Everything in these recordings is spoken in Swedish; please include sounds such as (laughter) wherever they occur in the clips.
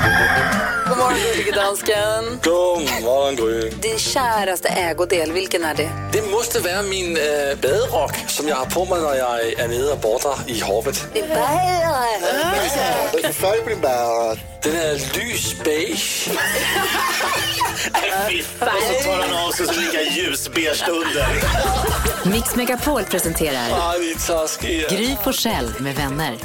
God morgon, Gullige Dansken. God morgon Gry. Din käraste ägodel, vilken är det? Det måste vara min äh, baderock som jag har på mig när jag är nere och badar i havet. Din det för färg på din bära? Den är lysbeige. Fy fan. Och så tar han av sig så lika ljusbeige under. Mix Megapol presenterar Ah. Gry Forssell med vänner.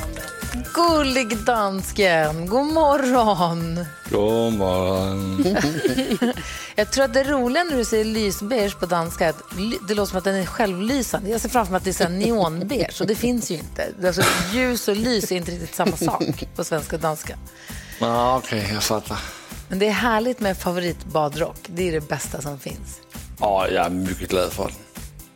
Gullig dansken, god morgon. God morgon. (laughs) Jag tror att det roliga när du säger lysbeige på danska är att det låter som att den är självlysande. Jag ser framför mig att det är neonbeige och det finns ju inte. Alltså, ljus och lys är inte riktigt samma sak på svenska och danska. ah, Okej, jag fattar. Men det är härligt med favoritbadrock. Det är det bästa som finns. Ah, jag är mycket glad för den.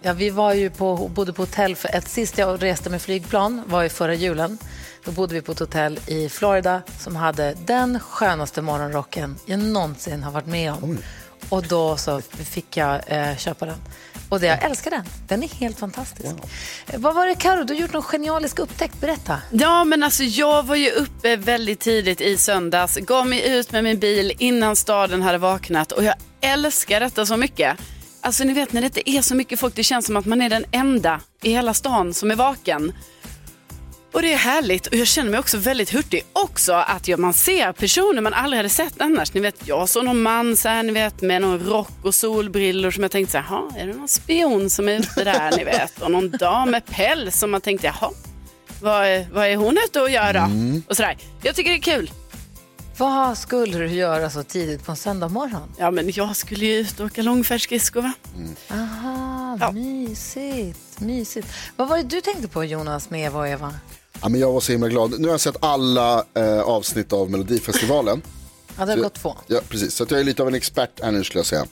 Ja, vi var ju på, bodde på hotell för ett sist jag reste med flygplan var ju förra julen. Då bodde vi på ett hotell i Florida som hade den skönaste morgonrocken jag någonsin har varit med om. Och då så fick jag eh, köpa den. Och det, jag älskar den. Den är helt fantastisk. Eh, Vad var det Karo? du har gjort någon genialisk upptäckt. Berätta. Ja, men alltså jag var ju uppe väldigt tidigt i söndags, gav mig ut med min bil innan staden hade vaknat och jag älskar detta så mycket. Alltså ni vet när det inte är så mycket folk, det känns som att man är den enda i hela stan som är vaken. Och det är härligt och jag känner mig också väldigt hurtig. Också att man ser personer man aldrig hade sett annars. Ni vet, jag såg någon man så här, ni vet, med någon rock och solbrillor som jag tänkte så här, "Jaha, är det någon spion som är ute där, ni vet. Och någon dam med päls som man tänkte, jaha, vad, är- vad är hon ute och gör då? Och sådär. Jag tycker det är kul. Vad skulle du göra så tidigt på en söndag morgon? Ja, men jag skulle ju ut och åka långfärdsskridskor va? Aha, Ja. mysigt, mysigt. Vad var det du tänkte på Jonas med Eva och Eva? Ja, men jag var så himla glad. Nu har jag sett alla eh, avsnitt av Melodifestivalen. Ja, det har gått två. Ja, precis. Så att jag är lite av en expert här nu skulle jag säga.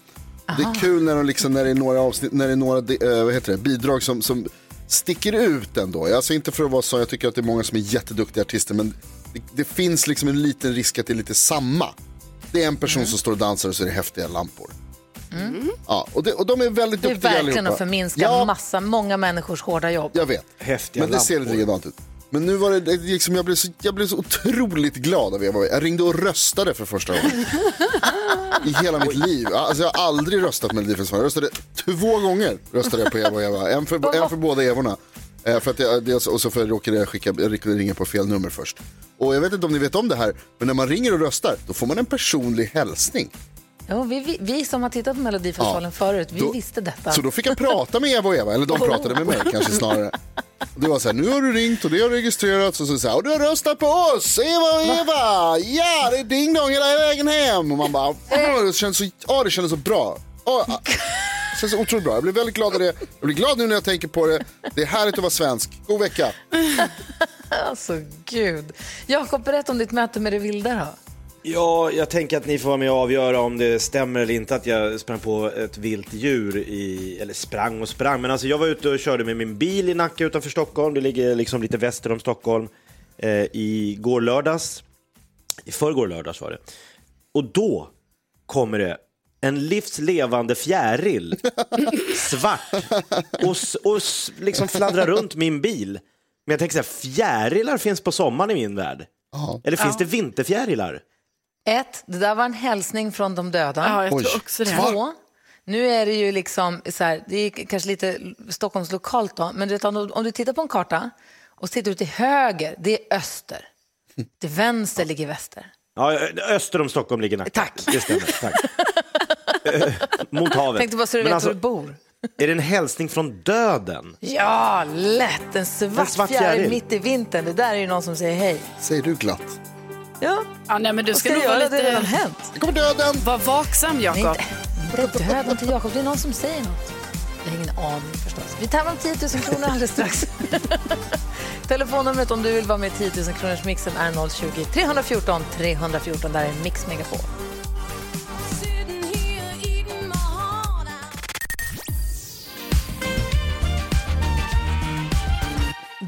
Det är kul när, de liksom, när det är några avsnitt, när det är några eh, vad heter det, bidrag som, som sticker ut ändå. Alltså inte för att vara så, jag tycker att det är många som är jätteduktiga artister, men det, det finns liksom en liten risk att det är lite samma. Det är en person som står och dansar och så är det häftiga lampor. Ja, och, det, och de är väldigt Det är duktiga verkligen allihopa. att förminska Ja, massa, många människors hårda jobb. jag vet. Häftiga Men det ser lite lampor. likadant ut. Men nu var det, det liksom, jag, blev så, jag blev så otroligt glad av Eva. Jag ringde och röstade för första gången. I hela mitt liv. Alltså, jag har aldrig röstat med Melodifestivalen. Jag röstade två gånger röstade jag på Eva och Eva. En för, en för båda Evorna. Eh, för att jag, dels, och så för jag råkade jag skicka, jag ringa på fel nummer först. Och jag vet inte om ni vet om det här, men när man ringer och röstar, då får man en personlig hälsning. Jo, vi, vi, vi som har tittat på Melodifestivalen Ja, förut, vi då- visste detta. Så då fick jag prata med Eva och Eva, eller de (laughs) pratade med mig kanske snarare. Det var så här, nu har du ringt och det har registrerats och så så här, och du har röstat på oss, Eva och Eva, ja det är ding dong hela vägen hem. Och man bara, åh, det känns så, åh, det kändes så bra. Åh, ah, det känns otroligt bra, jag blir väldigt glad av det. Jag blir glad nu när jag tänker på det. Det är härligt att vara svensk. God vecka. (laughs) Alltså gud. Jakob, berätta om ditt möte med det vilda då. Ja, jag tänker att ni får vara med och avgöra om det stämmer eller inte att jag sprang på ett vilt djur i, eller sprang och sprang, men alltså jag var ute och körde med min bil i Nacka utanför Stockholm, det ligger liksom lite väster om Stockholm, eh, i går lördags, i förrgår lördags var det. Och då kommer det en livslevande fjäril, (laughs) svart, och, och liksom fladdrar runt min bil. Men jag tänker så här, fjärilar finns på sommaren i min värld. Eller finns det vinterfjärilar? Ett, det där var en hälsning från de döda. Ja, jag tror också det. Två, nu är det ju liksom så här, det är kanske lite Stockholms lokalt då, men du vet, om, du- om du tittar på en karta och tittar ut till höger, det är öster. (laughs) Till vänster ligger väster. Ja, öster om Stockholm ligger Nacka. Tack. Det stämmer. Tack. Eh, Mot havet. Tänkte bara så du Men vet alltså, var du bor. Är det en hälsning från döden? Ja, lätt. En svart, En svart fjäril fjäril. mitt i vintern. Det där är ju någon som säger hej. Säger du glatt. Ja, Ja, nej, men du ska ska nog vara göra? Det har redan lite... hänt. Det kommer döden. Var vaksam, Jakob. inte döden till Jakob. Det är någon som säger något. Jag har ingen aning förstås. Vi tävlar om 10 000 kronor alldeles strax. (laughs) Telefonnumret om du vill vara med i 10 000 kronors mixen är 020 314 314. Där är Mix Megapol.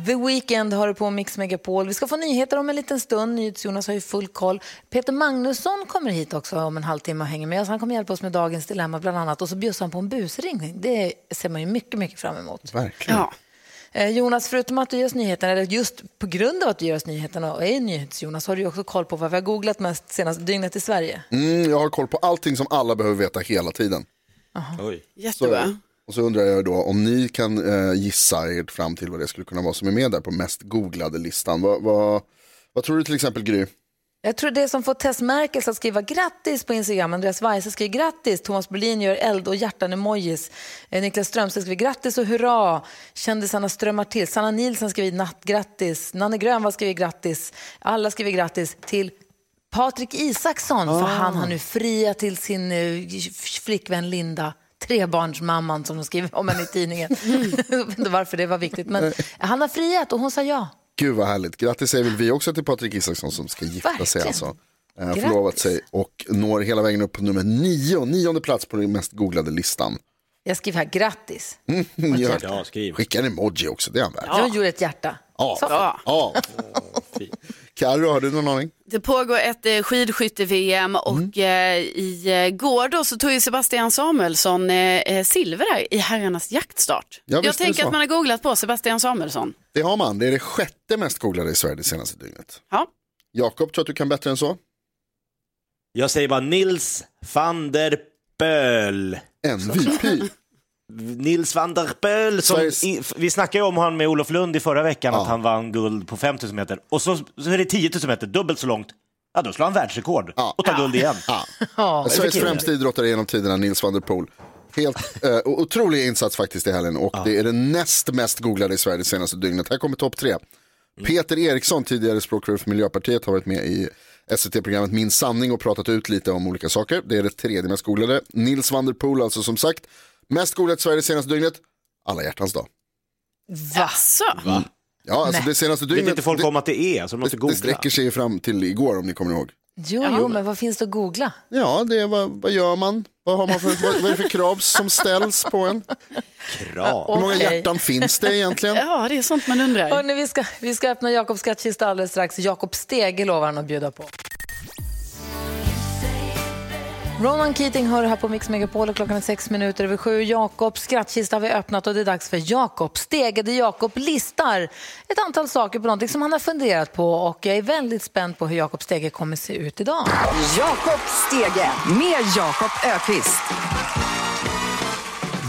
The Weeknd har du på Mix Megapol. Vi ska få nyheter om en liten stund. NyhetsJonas har ju full koll. Peter Magnusson kommer hit också om en halvtimme och hänger med oss. Han kommer hjälpa oss med dagens dilemma bland annat. Och så bjussar han på en busringning. Det ser man ju mycket, mycket fram emot. Verkligen. Ja. Eh, Jonas, förutom att du ger oss nyheterna, eller just på grund av att du ger oss nyheterna och är NyhetsJonas, har du också koll på vad vi har googlat mest senaste dygnet i Sverige. Mm, jag har koll på allting som alla behöver veta hela tiden. Oj. Jättebra. Och så undrar jag då om ni kan eh, gissa er fram till vad det skulle kunna vara som är med där på mest googlade listan. Vad, vad, vad tror du till exempel Gry? Jag tror det som får Tess Merkels att skriva grattis på Instagram, Andreas Weise skriver grattis, Thomas Brolin gör eld och hjärtan-emojis, eh, Niklas Strömstedt skriver grattis och hurra, kändisarna strömmar till, Sanna Nilsson skriver nattgrattis, Nanne Grönvall skriver grattis, alla skriver grattis till Patrik Isaksson, för han har nu friat till sin eh, flickvän Linda trebarnsmamman som de skriver om henne i tidningen. Jag vet inte varför det var viktigt, men han har friat och hon sa ja. Gud vad härligt. Grattis säger väl vi också till Patrik Isaksson som ska gifta sig Verkligen. alltså. Eh, Grattis. förlovat sig och når hela vägen upp på nummer nio, nionde plats på den mest googlade listan. Jag skriver här grattis. Gör- Ja, skriv. Skicka en emoji också, det är han värd. Jag gjorde ett hjärta. Ja. Så. Ja. Ja. Carro, har du någon aning? Det pågår ett eh, skidskytte-VM och eh, i eh, går då så tog ju Sebastian Samuelsson eh, eh, silver där i herrarnas jaktstart. Ja, Jag tänker att man har googlat på Sebastian Samuelsson. Det har man, det är det sjätte mest googlade i Sverige det senaste dygnet. Ja. Jakob, tror att du kan bättre än så? Jag säger bara Nils van der Böl. MVP. Nils van der Böl. Som Sveriges- i, vi snackade ju om han med Olof Lund i förra veckan, Ja. att han vann guld på 5000 meter. Och så, så är det 10 000 meter, dubbelt så långt. Ja, då slår han världsrekord Ja. och tar guld igen. Ja. Sveriges främsta idrottare genom tiderna, Nils van der Poel. Helt eh, otrolig insats faktiskt i helgen och det är det näst mest googlade i Sverige det senaste dygnet. Här kommer topp tre. Peter Eriksson, tidigare språkrör för Miljöpartiet, har varit med i SVT-programmet Min sanning och pratat ut lite om olika saker. Det är det tredje mest googlade. Nils van der Poel alltså som sagt. Mest googlat i Sverige det senaste dygnet. Alla hjärtans dag. Jaså? Ja, alltså det senaste Vet dygnet. inte folk det, om att det är, så de måste det, det sträcker sig fram till igår om ni kommer ihåg. Jo, jo, men vad finns det att googla? Ja, det är, vad, vad gör man? Vad, har man för, vad, vad är det för krav som ställs på en? Krav. Hur många hjärtan finns det egentligen? Ja, det är sånt man undrar. Hörrni, vi, ska, vi ska öppna Jakobs skattkista alldeles strax. Jakob Stege lovar han att bjuda på. Ronan Keating hör här på Mix Megapol och klockan är sex minuter över sju. Jakobs skrattkista har vi öppnat och det är dags för Jakob Stege där Jakob listar ett antal saker på någonting som han har funderat på och jag är väldigt spänd på hur Jakob Stege kommer se ut idag. Jakob Stege med Jakob Ökvist.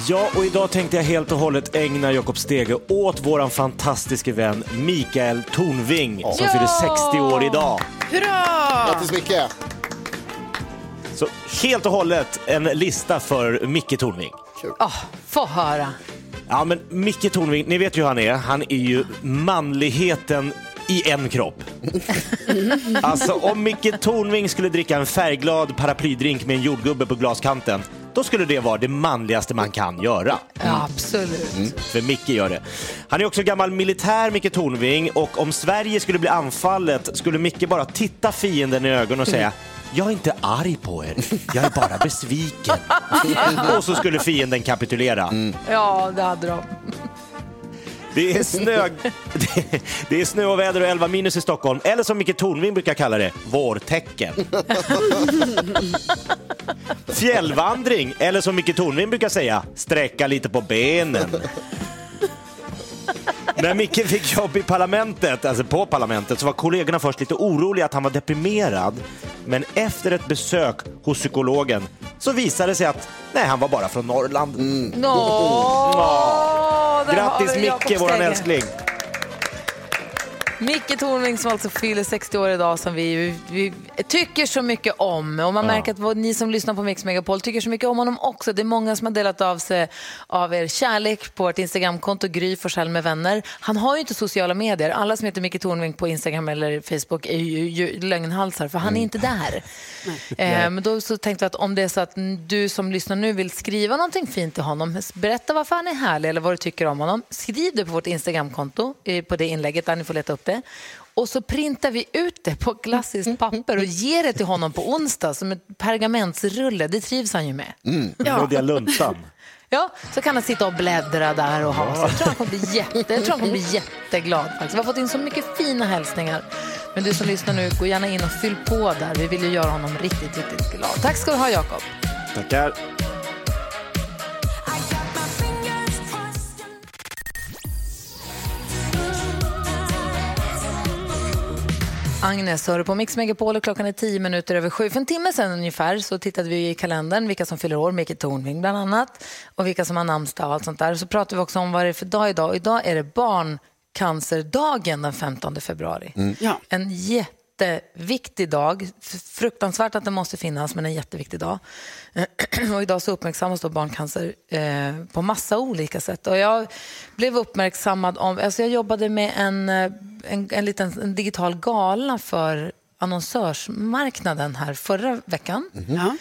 Ja, och idag tänkte jag helt och hållet ägna Jakob Stege åt våran fantastiske vän Mikael Tornving som Ja! fyller 60 år idag. Hurra! Grattis Micke! Så helt och hållet en lista för Micke Tornving. Oh, få höra. Ja, men Micke Tornving, ni vet ju hur han är. Han är ju manligheten i en kropp. (laughs) Alltså om Micke Tornving skulle dricka en färgglad paraplydrink med en jordgubbe på glaskanten, då skulle det vara det manligaste man kan göra. Ja, absolut. För Micke gör det. Han är också gammal militär, Micke Tornving, och om Sverige skulle bli anfallet skulle Micke bara titta fienden i ögonen och säga jag är inte arg på er, jag är bara besviken. (laughs) och så skulle fienden kapitulera. Ja, det hade de. Det är, snö, det, (laughs) det är snö och väder och 11 minus i Stockholm, eller som Micke Tornving brukar kalla det, vårtecken. (laughs) Fjällvandring, eller som Micke Tornving brukar säga, sträcka lite på benen. När Micke fick jobb i parlamentet, alltså på parlamentet, så var kollegorna först lite oroliga att han var deprimerad. Men efter ett besök hos psykologen så visade det sig att nej, han var bara från Norrland. Nå, där har Grattis Micke, våran älskling. Micke Tornving som alltså fyller 60 år idag som vi, vi tycker så mycket om. Och man märker att vad, ni som lyssnar på Mix Megapol tycker så mycket om honom också. Det är många som har delat av sig av er kärlek på vårt Instagramkonto Gry Forssell med vänner. Han har ju inte sociala medier. Alla som heter Micke Tornving på Instagram eller Facebook är ju, ju lögnhalsar för han är inte där. (laughs) Eh, men då så tänkte jag att om det är så att du som lyssnar nu vill skriva någonting fint till honom, berätta varför han är härlig eller vad du tycker om honom. Skriv det på vårt Instagramkonto, eh, på det inlägget där ni får leta upp det. Och så printar vi ut det på klassiskt papper och ger det till honom på onsdag som ett pergamentsrulle. Det trivs han ju med. Luddiga luntan. (laughs) Ja, så kan han sitta och bläddra där och ha sig. Jag tror han kommer bli, jätte, jag tror han kommer bli jätteglad. Faktiskt. Vi har fått in så mycket fina hälsningar. Men du som lyssnar nu, gå gärna in och fyll på där. Vi vill ju göra honom riktigt, riktigt glad. Tack ska du ha, Jakob. Tackar. Agnes hör du på Mix Megapol och klockan är tio minuter över sju. För en timme sedan ungefär så tittade vi i kalendern vilka som fyller år, Micke Tornving bland annat, och vilka som har namnsdag och allt sånt där. Så pratade vi också om vad det är för dag idag. Idag är det barncancerdagen den 15 februari. Ja. En jätteviktig dag. Fruktansvärt att den måste finnas, men en jätteviktig dag. (clears throat) Och idag så uppmärksammas då barncancer eh, på massa olika sätt. Och jag blev uppmärksammad om... Alltså jag jobbade med en, eh, en, en liten en digital gala för annonsörsmarknaden här förra veckan. Ja.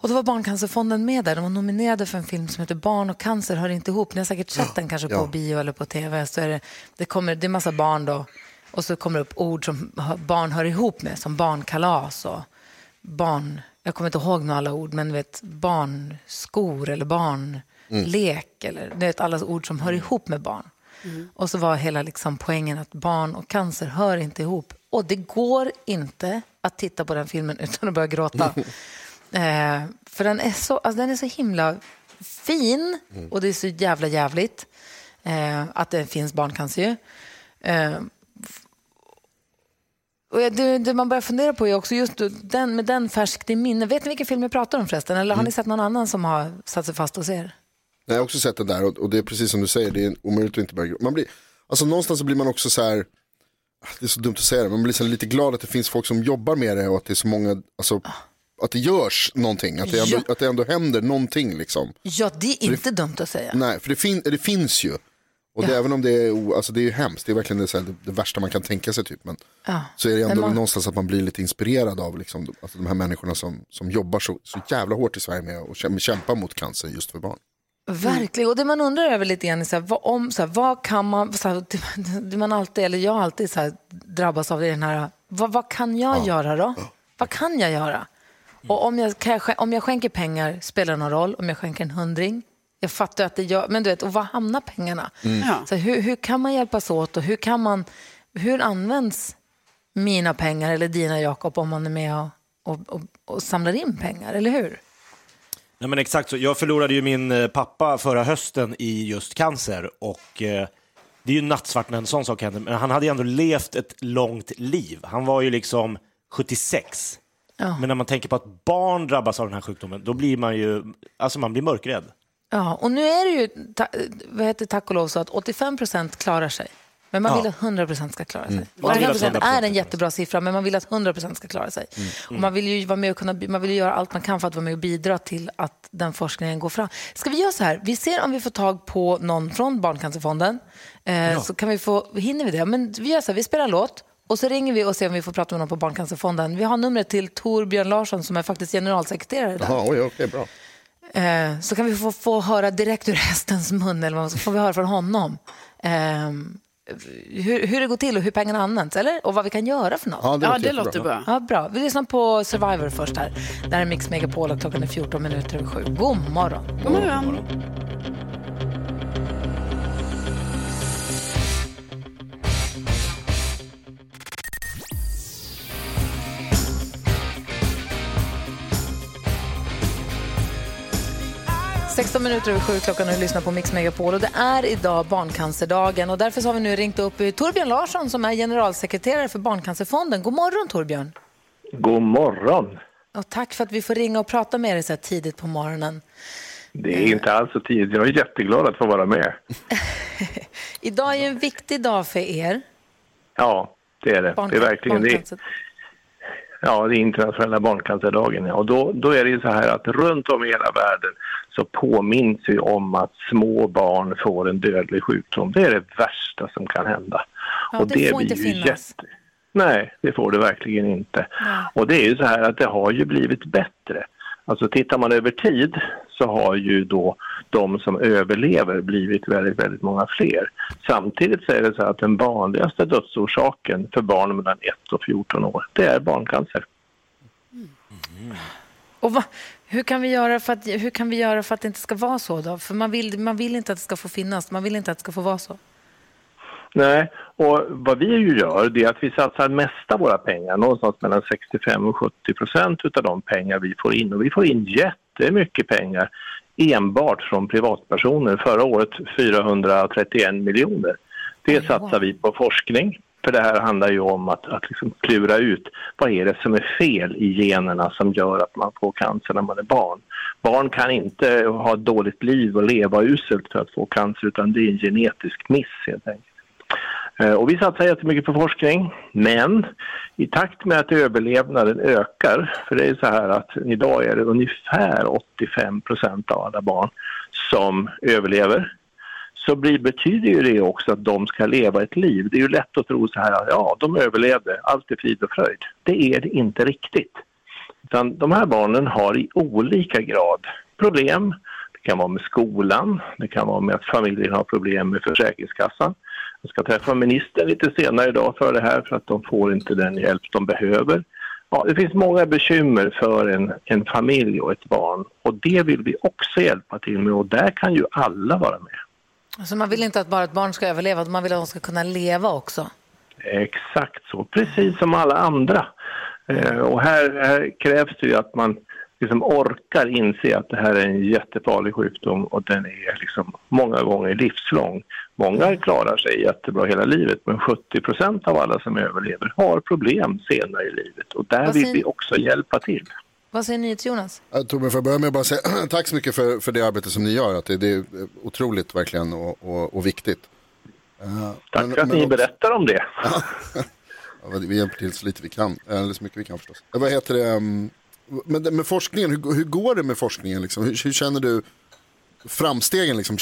Och då var Barncancerfonden med där. De var nominerade för en film som heter Barn och cancer hör inte ihop. Ni har säkert sett den kanske på ja. bio eller på tv. Så är det, det, kommer, det är massa barn då. Och så kommer det upp ord som barn hör ihop med. Som barnkalas och barn... Jag kommer inte ihåg några alla ord, men vet, barnskor eller barnlek. Eller, du vet, alla ord som hör ihop med barn. Och så var hela liksom poängen att barn och cancer hör inte ihop. Och det går inte att titta på den filmen (laughs) utan att börja gråta. (laughs) Eh, för den är, så, alltså den är så himla fin och det är så jävla jävligt eh, att det finns barncancer. Eh, och det, det man börjar fundera på är också just den, med den färskt i minne. Vet ni vilken film jag pratar om förresten? Eller har ni sett någon annan som har satt sig fast hos er? Jag har också sett det där och, och det är precis som du säger, det är omöjligt att inte börja man blir, alltså Någonstans så blir man också så här, det är så dumt att säga det, men man blir så lite glad att det finns folk som jobbar med det och att det är så många, alltså, att det görs någonting, att det ändå, Ja. att det ändå händer någonting liksom. Ja, det är inte dumt att säga. Nej, för det, fin, det finns ju. Och det, även om det är, alltså det är ju hemskt, det är verkligen det, så här, det, det värsta man kan tänka sig typ. Men Ja. så är det ändå man- någonstans att man blir lite inspirerad av liksom, alltså de här människorna som, som jobbar så, så jävla hårt i Sverige med att kämpa, mot cancer just för barn. Verkligen. Och det man undrar över lite grann är så här, vad, om, så här, vad kan man, så här, det, (laughs) man alltid, eller jag alltid så här, drabbas av det den här, vad, vad kan jag göra då? Vad kan jag göra? Och om jag, jag, om jag skänker pengar, spelar det någon roll? Om jag skänker en hundring? Jag fattar att det gör, men du vet, och var hamnar pengarna? Ja. Så hur, hur kan man hjälpas åt och hur kan man, hur används mina pengar eller dina Jakob om man är med och, och, och, och samlar in pengar, eller hur? Nej, men exakt så. Jag förlorade ju min eh, pappa förra hösten i just cancer och eh, det är ju nattsvart när en sån sak händer, men han hade ju ändå levt ett långt liv. Han var ju liksom 76. Ja. Men när man tänker på att barn drabbas av den här sjukdomen, då blir man ju, alltså man blir mörkrädd. Ja, och nu är det ju ta, vad heter, tack och lov så att 85 procent klarar sig. Men man Ja. vill att 100 procent ska klara sig. Att 85 procent 100% är en jättebra siffra, men man vill att 100 procent ska klara sig. Och man vill ju vara med och kunna, man vill göra allt man kan för att vara med och bidra till att den forskningen går fram. Ska vi göra så här? Vi ser om vi får tag på någon från Barncancerfonden. Eh, Så kan vi få, hinner vi det? Men vi gör så här, vi spelar låt. Och så ringer vi och ser om vi får prata med någon på Barncancerfonden. Vi har numret till Torbjörn Larsson som är faktiskt generalsekreterare där. Jaha, oj, okej, bra. Eh, så kan vi få, få höra direkt ur hästens mun, eller vad, så får vi höra från honom. Eh, hur, hur det går till och hur pengarna används, eller? Och vad vi kan göra för något. Ja, det Ja, låter det låter bra. Ja, bra. Vi lyssnar på Survivor först här. Det här är Mix Megapol och klockan är 14 minuter över sju. God morgon. God morgon. Ja. 16 minuter över sju klockan och lyssnar på Mix Megapol. Och det är idag barncancerdagen och därför har vi nu ringt upp Torbjörn Larsson som är generalsekreterare för Barncancerfonden. God morgon Torbjörn. God morgon. Och tack för att vi får ringa och prata med dig så här tidigt på morgonen. Det är inte alls så tidigt. Jag är jätteglad att få vara med. (laughs) Idag är en viktig dag för er. Ja, det är det. Det är verkligen det. Ja, det är internationella barncancerdagen. Ja. Och då, då är det ju så här att runt om i hela världen så påminns vi om att små barn får en dödlig sjukdom. Det är det värsta som kan hända. Ja, det får blir inte ju finnas. Nej, det får det verkligen inte. Och det är ju så här att det har ju blivit bättre. Alltså tittar man över tid så har ju då de som överlever blivit väldigt, väldigt många fler. Samtidigt så är det så att den vanligaste dödsorsaken för barn mellan 1 och 14 år, det är barncancer. Och va, Hur kan, vi göra för att, hur kan vi göra för att det inte ska vara så? Då? För man vill, man vill inte att det ska få finnas, man vill inte att det ska få vara så. Nej, och vad vi ju gör det är att vi satsar mesta våra pengar, någonstans mellan 65 och 70 procent utav de pengar vi får in. Och vi får in jättemycket pengar enbart från privatpersoner. Förra året 431 miljoner. Det satsar vi på forskning. För det här handlar ju om att, att liksom klura ut vad är det som är fel i generna som gör att man får cancer när man är barn. Barn kan inte ha ett dåligt liv och leva uselt för att få cancer utan det är en genetisk miss helt enkelt. Eh, och vi satsar jättemycket på forskning, men i takt med att överlevnaden ökar, för det är så här att idag är det ungefär 85 procent av alla barn som överlever, så blir, betyder ju det också att de ska leva ett liv. Det är ju lätt att tro så här, ja, de överlevde, allt är frid och fröjd. Det är det inte riktigt. Utan de här barnen har i olika grad problem. Det kan vara med skolan, det kan vara med att familjen har problem med Försäkringskassan. Jag ska träffa ministern lite senare idag för det här för att de får inte den hjälp de behöver. Ja, det finns många bekymmer för en, en familj och ett barn och det vill vi också hjälpa till med och där kan ju alla vara med. Alltså man vill inte att bara ett barn ska överleva, man vill att de ska kunna leva också. Exakt så, precis som alla andra. Eh, och här, här krävs det ju att man liksom orkar inse att det här är en jättefarlig sjukdom och den är liksom många gånger livslång. Många klarar sig jättebra hela livet men 70 procent av alla som överlever har problem senare i livet och där vill vi också hjälpa till. Vad säger NyhetsJonas? Ja, Torbjörn, får jag börja med att bara säga (clears throat) tack så mycket för, för det arbete som ni gör. Att det, det är otroligt verkligen och, och, och viktigt. Eh, Tack men- för att men ni också- berättar om det. (laughs) Ja, vi hjälper till så lite vi kan, eller så mycket vi kan förstås. Eh, Vad heter det, um, men med forskningen, hur, hur går det med forskningen? Liksom? Hur, hur känner du framstegen? Liksom?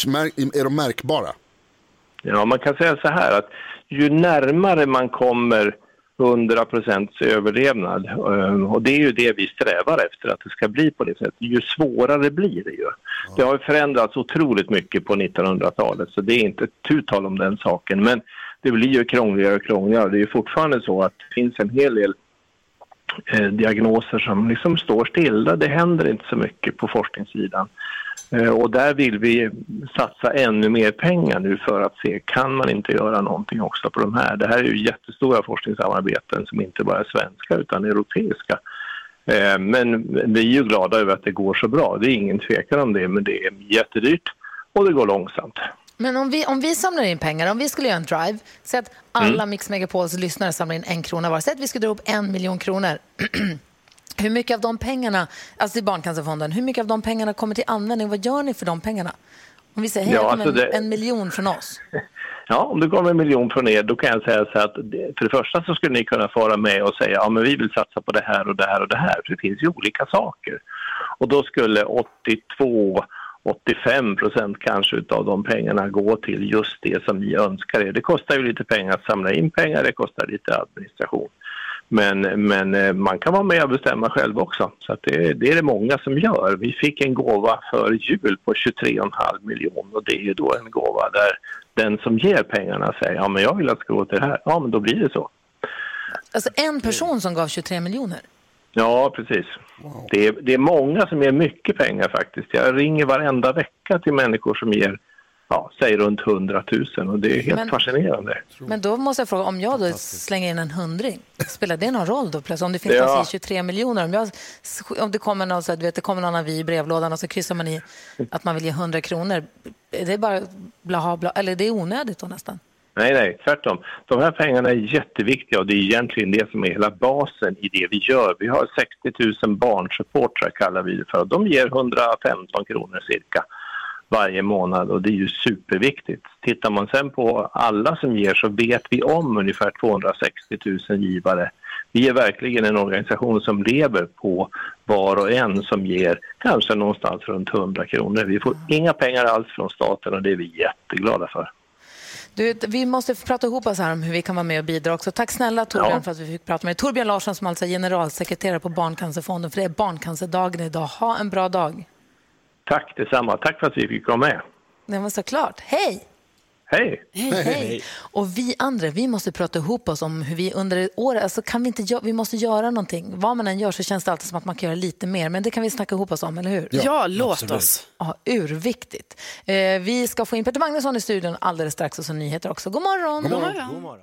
Är de märkbara? Ja, man kan säga så här att ju närmare man kommer 100 procents överlevnad, eh, och det är ju det vi strävar efter att det ska bli på det sättet, ju svårare blir det ju. Det har ju förändrats otroligt mycket på 1900-talet så det är inte tu tal om den saken. Men det blir ju krångligare och krångligare. Det är ju fortfarande så att det finns en hel del eh, diagnoser som liksom står stilla. Det händer inte så mycket på forskningssidan. Eh, Och där vill vi satsa ännu mer pengar nu för att se, kan man inte göra någonting också på de här? Det här är ju jättestora forskningssamarbeten som inte bara är svenska utan europeiska. Eh, Men vi är ju glada över att det går så bra, det är ingen tvekan om det, men det är jättedyrt och det går långsamt. Men om vi, om vi samlar in pengar, om vi skulle göra en drive, så att alla Mix Megapols lyssnare samlar in en krona var, säg att vi skulle dra upp en miljon kronor. (clears throat) hur mycket av de pengarna, alltså till Barncancerfonden, hur mycket av de pengarna kommer till användning? Vad gör ni för de pengarna? Om vi säger, hej, Ja, alltså en, det- en miljon från oss. (laughs) Ja, om det kommer en miljon från er, då kan jag säga så att för det första så skulle ni kunna fara med och säga ja men vi vill satsa på det här och det här och det här, för det finns ju olika saker. Och då skulle 82 85 procent kanske utav de pengarna går till just det som ni önskar er. Det kostar ju lite pengar att samla in pengar, det kostar lite administration. Men, men eh, man kan vara med och bestämma själv också. Så att det, det är det många som gör. Vi fick en gåva för jul på 23,5 miljoner och det är ju då en gåva där den som ger pengarna säger ja men jag vill att det ska gå till det här. Ja men då blir det så. Alltså en person som gav 23 miljoner. Ja, precis. Det, är, det är många som ger mycket pengar faktiskt. Jag ringer varenda vecka till människor som ger, ja, säg runt 100 000 och det är helt Men- fascinerande. Men då måste jag fråga, om jag då slänger in en hundring, spelar det någon roll då plötsligt? Om det finns Ja. alltså 23 miljoner, om, jag, om det kommer någon, så att, du vet, det kommer någon avi i brevlådan och så kryssar man i att man vill ge 100 kronor, är det bara blaha bla, eller det är onödigt då nästan? Nej, nej, tvärtom. De här pengarna är jätteviktiga och det är egentligen det som är hela basen i det vi gör. Vi har 60 000 barnsupportrar kallar vi det för. De ger 115 kronor cirka varje månad och det är ju superviktigt. Tittar man sen på alla som ger så vet vi om ungefär 260 000 givare. Vi är verkligen en organisation som lever på var och en som ger kanske någonstans runt 100 kronor. Vi får inga pengar alls från staten och det är vi jätteglada för. Du, vi måste prata ihop oss här om hur vi kan vara med och bidra också. Tack snälla Torbjörn Ja. för att vi fick prata med dig. Torbjörn Larsson som alltså är generalsekreterare på Barncancerfonden, för det är barncancerdagen idag. Ha en bra dag. Tack detsamma. Tack för att vi fick komma med. Det var såklart. Hej! Hej! Hej. Och vi andra, vi måste prata ihop oss om hur vi under året, alltså kan vi inte, vi måste göra någonting. Vad man än gör så känns det alltid som att man kan göra lite mer, men det kan vi snacka ihop oss om, eller hur? Ja, låt oss. Ja, urviktigt. Eh, vi ska få in Peter Magnusson i studion alldeles strax och så nyheter också. God morgon! God morgon. God morgon.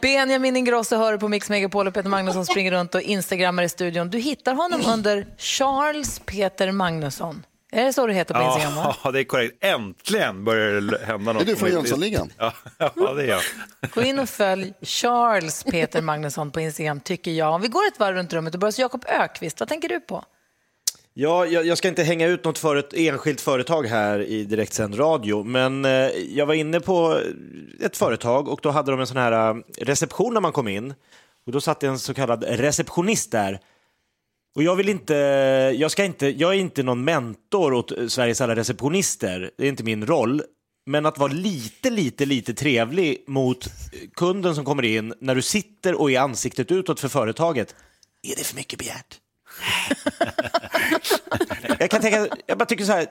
Benjamin Ingrosso hör på Mix Megapol och Peter Magnusson springer runt och instagrammar i studion. Du hittar honom under Charles Peter Magnusson. Är det så du heter på Instagram? Va? Ja, (laughs) det är korrekt. Äntligen börjar det hända något. Är du från Jönssonligan? (laughs) Ja, ja, det är jag. (laughs) Gå in och följ Charles Peter Magnusson på Instagram, tycker jag. Om vi går ett varv runt rummet och börjar hos Jakob Ökvist, vad tänker du på? Ja, jag, jag ska inte hänga ut något för ett enskilt företag här i direktsänd radio, men eh, jag var inne på ett företag och då hade de en sån här eh, reception när man kom in. Och då satt en så kallad receptionist där. Och jag vill inte, jag ska inte, jag är inte någon mentor åt eh, Sveriges alla receptionister, det är inte min roll. Men att vara lite, lite, lite trevlig mot eh, kunden som kommer in när du sitter och är ansiktet utåt för företaget. Är det för mycket begärt? (laughs) jag kan tänka, jag bara tycker så här,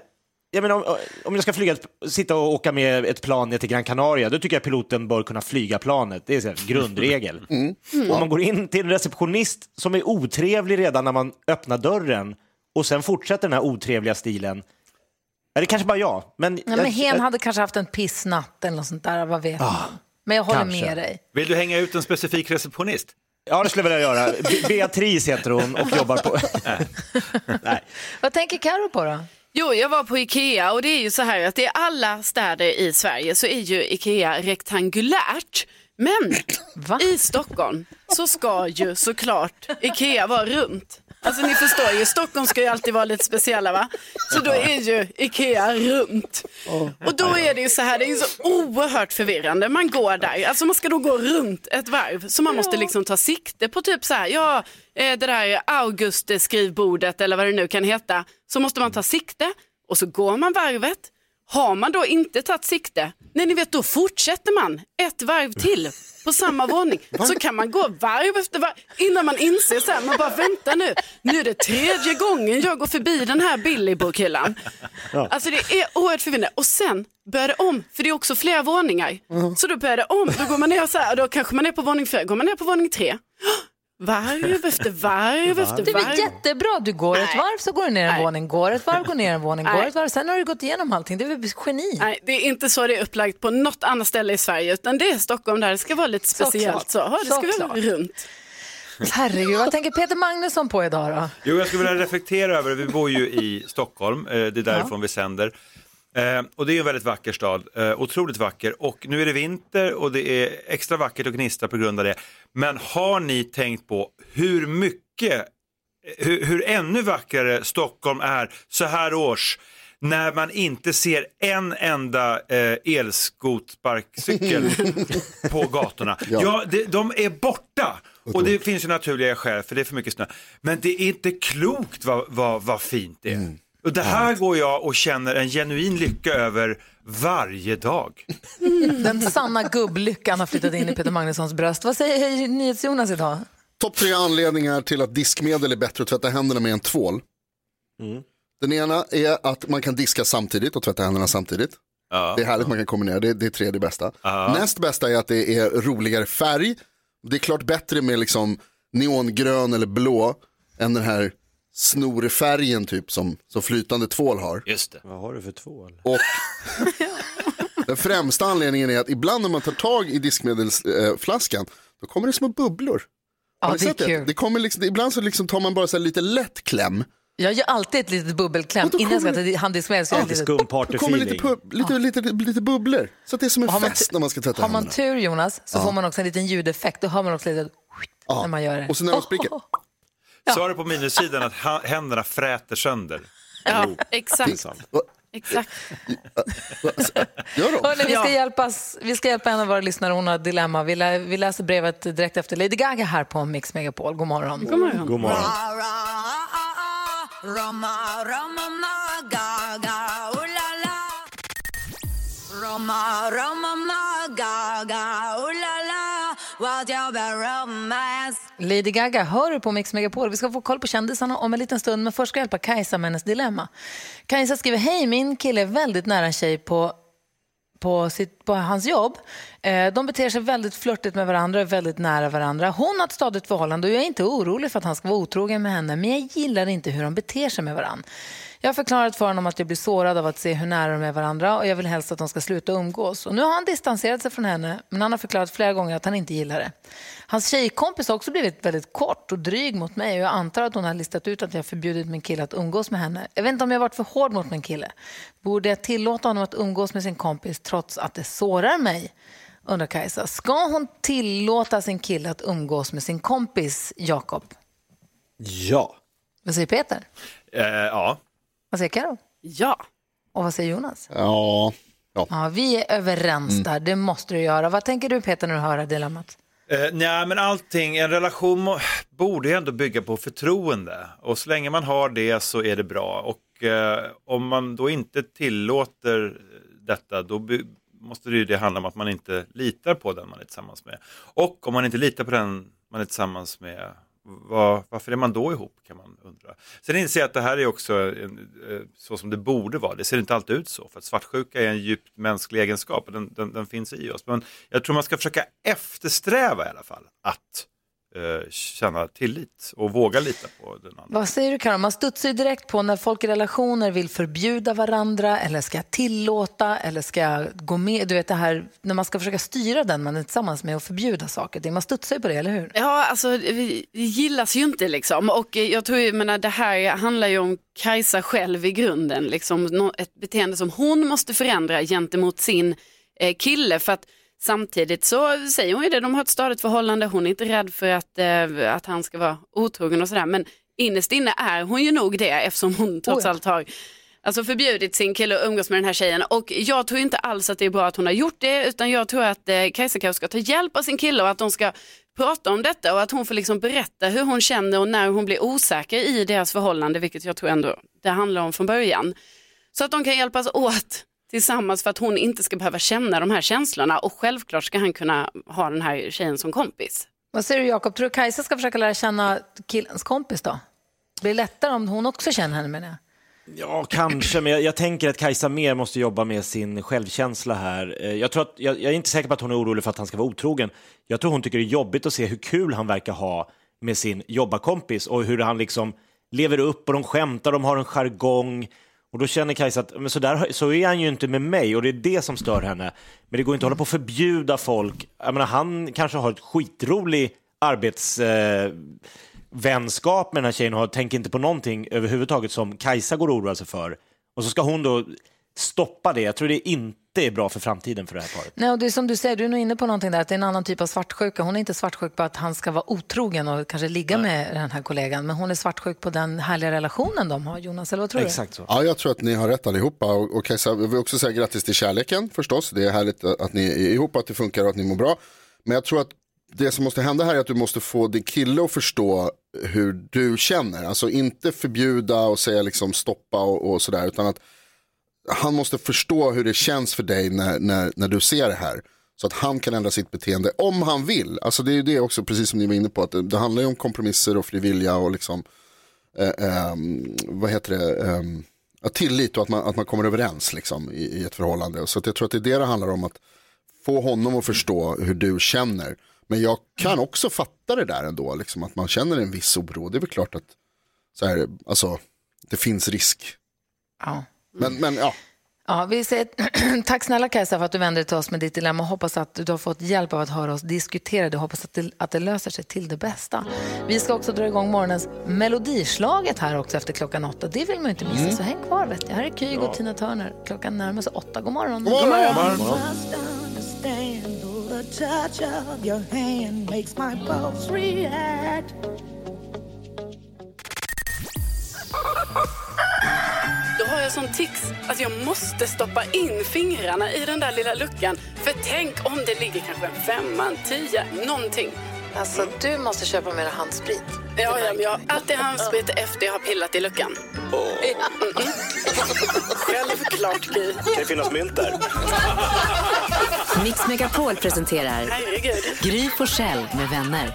jag menar, om, om jag ska flyga, sitta och åka med ett plan ner till Gran Canaria, då tycker jag piloten bör kunna flyga planet. Det är så här, grundregel. Om man går in till en receptionist som är otrevlig redan när man öppnar dörren och sen fortsätter den här otrevliga stilen. Ja, det kanske bara jag, men... Nej, jag, men hen jag, hade kanske haft en pissnatt eller något sånt där, vad vet man? Men jag håller kanske. med dig. Vill du hänga ut en specifik receptionist? Ja, det skulle jag vilja göra. Be- Beatrice heter hon och jobbar på... (laughs) Nej. Vad tänker Karo på då? Jo, jag var på Ikea och det är ju så här att i alla städer i Sverige så är ju Ikea rektangulärt. Men Va? i Stockholm så ska ju såklart Ikea vara runt. Alltså ni förstår ju, Stockholm ska ju alltid vara lite speciella va? Så då är ju Ikea runt. Och då är det ju så här, det är ju så oerhört förvirrande. Man går där, alltså man ska då gå runt ett varv. Så man måste liksom ta sikte på typ så här, ja eh, det där August-skrivbordet eller vad det nu kan heta. Så måste man ta sikte och så går man varvet. Har man då inte tagit sikte, nej ni vet då fortsätter man ett varv till på samma (laughs) våning. Så kan man gå varv efter varv innan man inser så här, man bara vänta nu, nu är det tredje gången jag går förbi den här Billy-bokhyllan. Alltså det är oerhört förvirrande. Och sen börjar det om, för det är också flera våningar. Så då börjar det om, då går man ner så här, då kanske man är på våning fyra, går man ner på våning tre. Varv efter varv efter Det är väl varv. jättebra, du går ett varv så går du ner en Nej. våning, går ett varv, går ner en våning, går ett varv, sen har du gått igenom allting. Det är väl geni? Nej, det är inte så det är upplagt på något annat ställe i Sverige, utan det är Stockholm där det ska vara lite speciellt. Så, ja, det ska vara runt. Herregud, vad tänker Peter Magnusson på idag då? Jo, jag skulle vilja reflektera över, vi bor ju i Stockholm, eh, det är därifrån vi sänder. Eh, och det är en väldigt vacker stad, eh, otroligt vacker. Och nu är det vinter och det är extra vackert och gnistrar på grund av det. Men har ni tänkt på hur mycket, hur, hur ännu vackrare Stockholm är så här års? När man inte ser en enda eh, elskotsparkcykel (laughs) på gatorna. Ja, det, de är borta. Och det finns ju naturliga skäl för det är för mycket snö. Men det är inte klokt vad, vad, vad fint det är. Och det här går jag och känner en genuin lycka över varje dag. Den sanna gubblyckan har flyttat in i Peter Magnussons bröst. Vad säger NyhetsJonas idag? Topp tre anledningar till att diskmedel är bättre att tvätta händerna med än tvål. Den ena är att man kan diska samtidigt och tvätta händerna samtidigt. Det är härligt man kan kombinera, det, det är tredje bästa. Näst bästa är att det är roligare färg. Det är klart bättre med liksom neongrön eller blå än den här snorfärgen typ som, som flytande tvål har. Just det. Vad har du för tvål? Och (laughs) den främsta anledningen är att ibland när man tar tag i diskmedelsflaskan då kommer det små bubblor. Har Ja, ni det är kul. Det kommer liksom, ibland så liksom tar man bara så här lite lätt kläm. Jag gör alltid ett litet bubbelkläm Och då innan jag ska kommer- ta handdiskmedel. så gör jag ett kommer lite, skumpartyfeeling. pub, lite, lite, lite, bubblor. Så att det är som en Har man fest tu- när man ska tvätta Har man händerna. tur Jonas så får man också en liten ljudeffekt. Då hör man också lite Ja. när man gör det. Och så när de spricker. (laughs) Svaret på minussidan att händerna fräter sönder. Ja, exakt. Exakt. Hörrni, vi, ska Ja. hjälpas, vi ska hjälpa en av våra lyssnare, hon har ett dilemma. Vi, lä, vi läser brevet direkt efter Lady Gaga här på Mix Megapol. God morgon. God morgon. God morgon. Lady Gaga hör du på Mix Megapol. Vi ska få koll på kändisarna om en liten stund, men först ska jag hjälpa Kajsa med hennes dilemma. Kajsa skriver, hej min kille är väldigt nära en tjej på på, sitt, på hans jobb. Eh, de beter sig väldigt flörtigt med varandra och är väldigt nära varandra. Hon har ett stadigt förhållande och jag är inte orolig för att han ska vara otrogen med henne men jag gillar inte hur de beter sig med varandra. Jag har förklarat för honom att jag blir sårad av att se hur nära de är varandra och jag vill helst att de ska sluta umgås. Och nu har han distanserat sig från henne men han har förklarat flera gånger att han inte gillar det. Hans tjejkompis har också blivit väldigt kort och dryg mot mig och jag antar att hon har listat ut att jag förbjudit min kille att umgås med henne. Jag vet inte om jag varit för hård mot min kille. Borde jag tillåta honom att umgås med sin kompis trots att det sårar mig? Undrar Kajsa. Ska hon tillåta sin kille att umgås med sin kompis Jakob? Ja. Vad säger Peter? Eh, ja. Vad säger Karo? Ja. Och vad säger Jonas? Ja. ja. Ja, vi är överens där, det måste du göra. Vad tänker du Peter när du hör det dilemmat? Eh, nej, men allting, en relation borde ju ändå bygga på förtroende. Och så länge man har det så är det bra. Och eh, om man då inte tillåter detta, då måste det ju det handla om att man inte litar på den man är tillsammans med. Och om man inte litar på den man är tillsammans med, var, varför är man då ihop kan man undra. Sen inser jag att det här är också en, eh, så som det borde vara. Det ser inte alltid ut så. För att svartsjuka är en djupt mänsklig egenskap och den, den, den finns i oss. Men jag tror man ska försöka eftersträva i alla fall att eh, känna tillit och våga lita på den andra. Vad säger du Karin? Man studsar ju direkt på när folk i relationer vill förbjuda varandra eller ska jag tillåta eller ska jag gå med? Du vet det här när man ska försöka styra den man är tillsammans med och förbjuda saker. Man studsar ju på det, eller hur? Ja, alltså vi gillas ju inte liksom. Och eh, jag tror ju, menar, det här handlar ju om Kajsa själv i grunden. Liksom, ett beteende som hon måste förändra gentemot sin eh, kille. För att samtidigt så säger hon ju det, de har ett stadigt förhållande, hon är inte rädd för att, eh, att han ska vara otrogen och sådär. Men innerst inne är hon ju nog det eftersom hon trots Oh ja. allt har Alltså förbjudit sin kille att umgås med den här tjejen och jag tror inte alls att det är bra att hon har gjort det utan jag tror att eh, Kajsa kanske ska ta hjälp av sin kille och att de ska prata om detta och att hon får liksom berätta hur hon känner och när hon blir osäker i deras förhållande vilket jag tror ändå det handlar om från början. Så att de kan hjälpas åt tillsammans för att hon inte ska behöva känna de här känslorna och självklart ska han kunna ha den här tjejen som kompis. Vad säger du Jakob? Tror du Kajsa ska försöka lära känna killens kompis då? Blir det lättare om hon också känner henne menar jag? Ja, kanske, men jag, jag tänker att Kajsa mer måste jobba med sin självkänsla här. Eh, Jag, tror att, jag, jag är inte säker på att hon är orolig för att han ska vara otrogen. Jag tror hon tycker det är jobbigt att se hur kul han verkar ha med sin jobbarkompis och hur han liksom lever upp och de skämtar, de har en jargong. Och då känner Kajsa att men så, där, så är han ju inte med mig och det är det som stör henne. Men det går inte att hålla på och förbjuda folk. Jag menar, han kanske har ett skitrolig arbets... Eh, vänskap med den här tjejen och tänker inte på någonting överhuvudtaget som Kajsa går och oroar sig för. Och så ska hon då stoppa det. Jag tror det inte är bra för framtiden för det här paret. Nej, och det är som du säger, du är nog inne på någonting där, att det är en annan typ av svartsjuka. Hon är inte svartsjuk på att han ska vara otrogen och kanske ligga med den här kollegan, men hon är svartsjuk på den härliga relationen de har, Jonas, eller vad tror Exakt så. Ja, jag tror att ni har rätt allihopa. Och, och Kajsa, jag vill också säga grattis till kärleken förstås. Det är härligt att ni är ihop, att det funkar och att ni mår bra. Men jag tror att det som måste hända här är att du måste få din kille att förstå hur du känner. Alltså inte förbjuda och säga liksom stoppa och, och sådär. Utan att han måste förstå hur det känns för dig när, när, när du ser det här. Så att han kan ändra sitt beteende om han vill. Alltså det är ju det också, precis som ni var inne på, att det, det handlar ju om kompromisser och frivilliga och liksom, eh, eh, vad heter det, eh, tillit och att man, att man kommer överens liksom, i, i ett förhållande. Så att jag tror att det är det det handlar om, att få honom att förstå hur du känner. Men jag kan också fatta det där ändå, liksom, att man känner en viss oro. Det är väl klart att så här, alltså, det finns risk. Ja. Men, men ja, Ja, vi säger (clears throat) tack snälla Kajsa för att du vände dig till oss med ditt dilemma. Hoppas att du har fått hjälp av att höra oss diskutera det. Hoppas att det, att det löser sig till det bästa. Vi ska också dra igång morgonens melodislaget här också efter klockan åtta. Det vill man ju inte missa, så häng kvar. Vet jag. Här är Kygo och Tina Turner. Klockan närmar sig åtta. God morgon. God morgon. God morgon. (laughs) (laughs) Då har jag sån tics att jag måste stoppa in fingrarna i den där lilla luckan. För tänk om det ligger kanske en femma, en tia, någonting. Alltså, du måste köpa mer handsprit. Ja, ja, men jag har alltid handsprit efter jag har pillat i luckan. Mm, mm. (laughs) Självklart, Gry. Kan det finnas mynt där? Mix Megapol presenterar Herregud. Gry Forssell med vänner.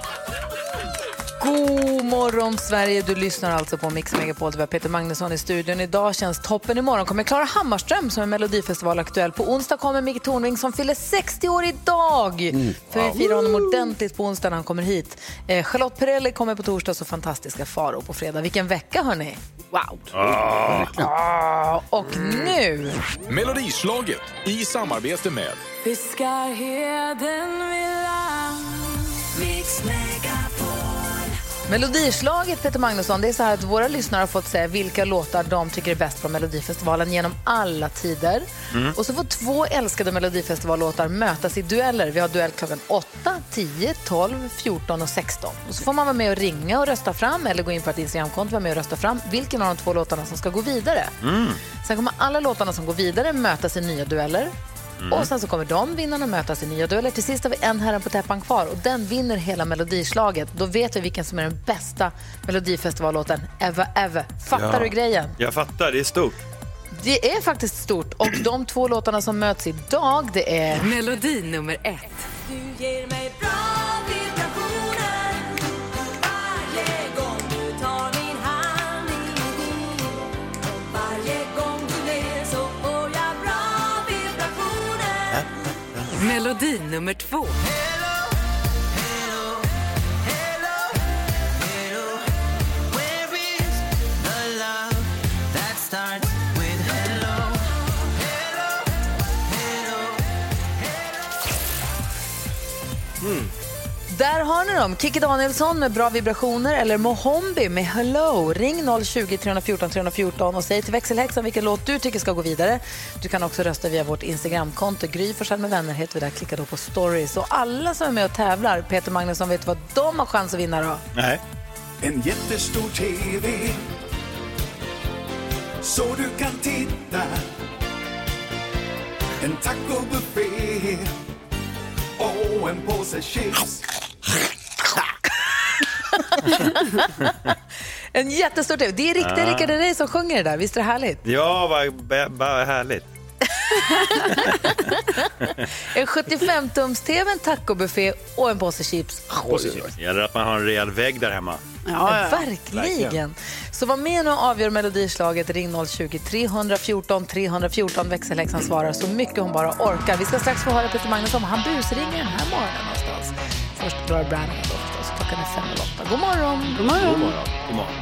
God morgon Sverige, du lyssnar alltså på Mix Megapol. Det var Peter Magnusson i studion. Idag känns toppen. Imorgon kommer Klara Hammarström som är Melodifestivalaktuell. På onsdag kommer Micke Tornving som fyller 60 år idag. För vi firar honom ordentligt på onsdag när han kommer hit. Eh, Charlotte Perrelli kommer på torsdag så fantastiska Faro på fredag. Vilken vecka hörni! Wow! Ah, och nu... Melodislaget i samarbete med Fiskarheden Melodislaget, Peter Magnusson, det är så här att våra lyssnare har fått säga vilka låtar de tycker är bäst från Melodifestivalen genom alla tider. Och så får två älskade Melodifestivallåtar mötas i dueller. Vi har duell klockan 8, 10, 12, 14 och 16. Och så får man vara med och ringa och rösta fram eller gå in på ett Instagramkonto och vara med och rösta fram vilken av de två låtarna som ska gå vidare. Sen kommer alla låtarna som går vidare mötas i nya dueller. Och sen så kommer de vinnarna mötas i nya dueller. Till sist har vi en herren på täppan kvar och den vinner hela melodislaget. Då vet vi vilken som är den bästa melodifestivallåten ever, ever. Fattar Ja. du grejen? Jag fattar, det är stort. Det är faktiskt stort och de två låtarna som möts idag det är... Melodi nummer ett. Du ger mig bra Melodi nummer två. Där har ni dem. Kikki Danielsson med Bra vibrationer eller Mohombi med Hello. Ring 020 314 314 och säg till växelhäxan vilken låt du tycker ska gå vidare. Du kan också rösta via vårt Instagramkonto. Gry Forssell med vänner heter vi där. Klicka då på stories. Och alla som är med och tävlar, Peter Magnusson, vet du vad de har chans att vinna då? Nej. En jättestor TV så du kan titta. En tacobuffé och en påse chips. (laughs) En jättestor TV. Det är riktigt Ja. Rickard Herrey som sjunger det där. Visst är det härligt? Ja, vad, vad härligt. (laughs) En 75-tums-TV, en tacobuffé och en påse chips. Det gäller att man har en rejäl vägg där hemma. Ja, verkligen. Så var med nu och avgör melodislaget. Ring 020 314 314. Växelhäxan svarar så mycket hon bara orkar. Vi ska strax få höra Peter Magnusson. Han busringer den här morgonen någonstans. Först Laura Branigan då förstås. Klockan är fem. God morgon! God morgon! God morgon. God morgon.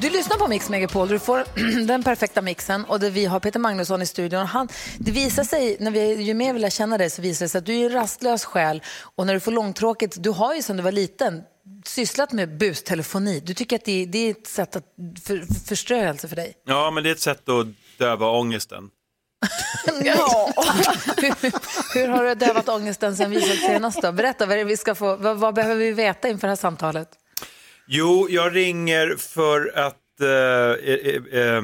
Du lyssnar på Mix Megapol. Du får (clears throat) den perfekta mixen. Och det vi har Peter Magnusson i studion. Han, det visar sig, när vi, ju mer vi lär känna dig så visar det sig att du är en rastlös själ. Och när du får långtråkigt, du har ju sedan du var liten sysslat med bustelefoni. Du tycker att det, det är ett sätt att för, förströelse för dig. Ja, men det är ett sätt att döva ångesten. (laughs) Ja. hur, (laughs) hur har du dövat ångesten sen vi såg senast? Då? Berätta, vad, vi ska få, vad, vad behöver vi veta inför det här samtalet? Jo, jag ringer för att eh, eh, eh,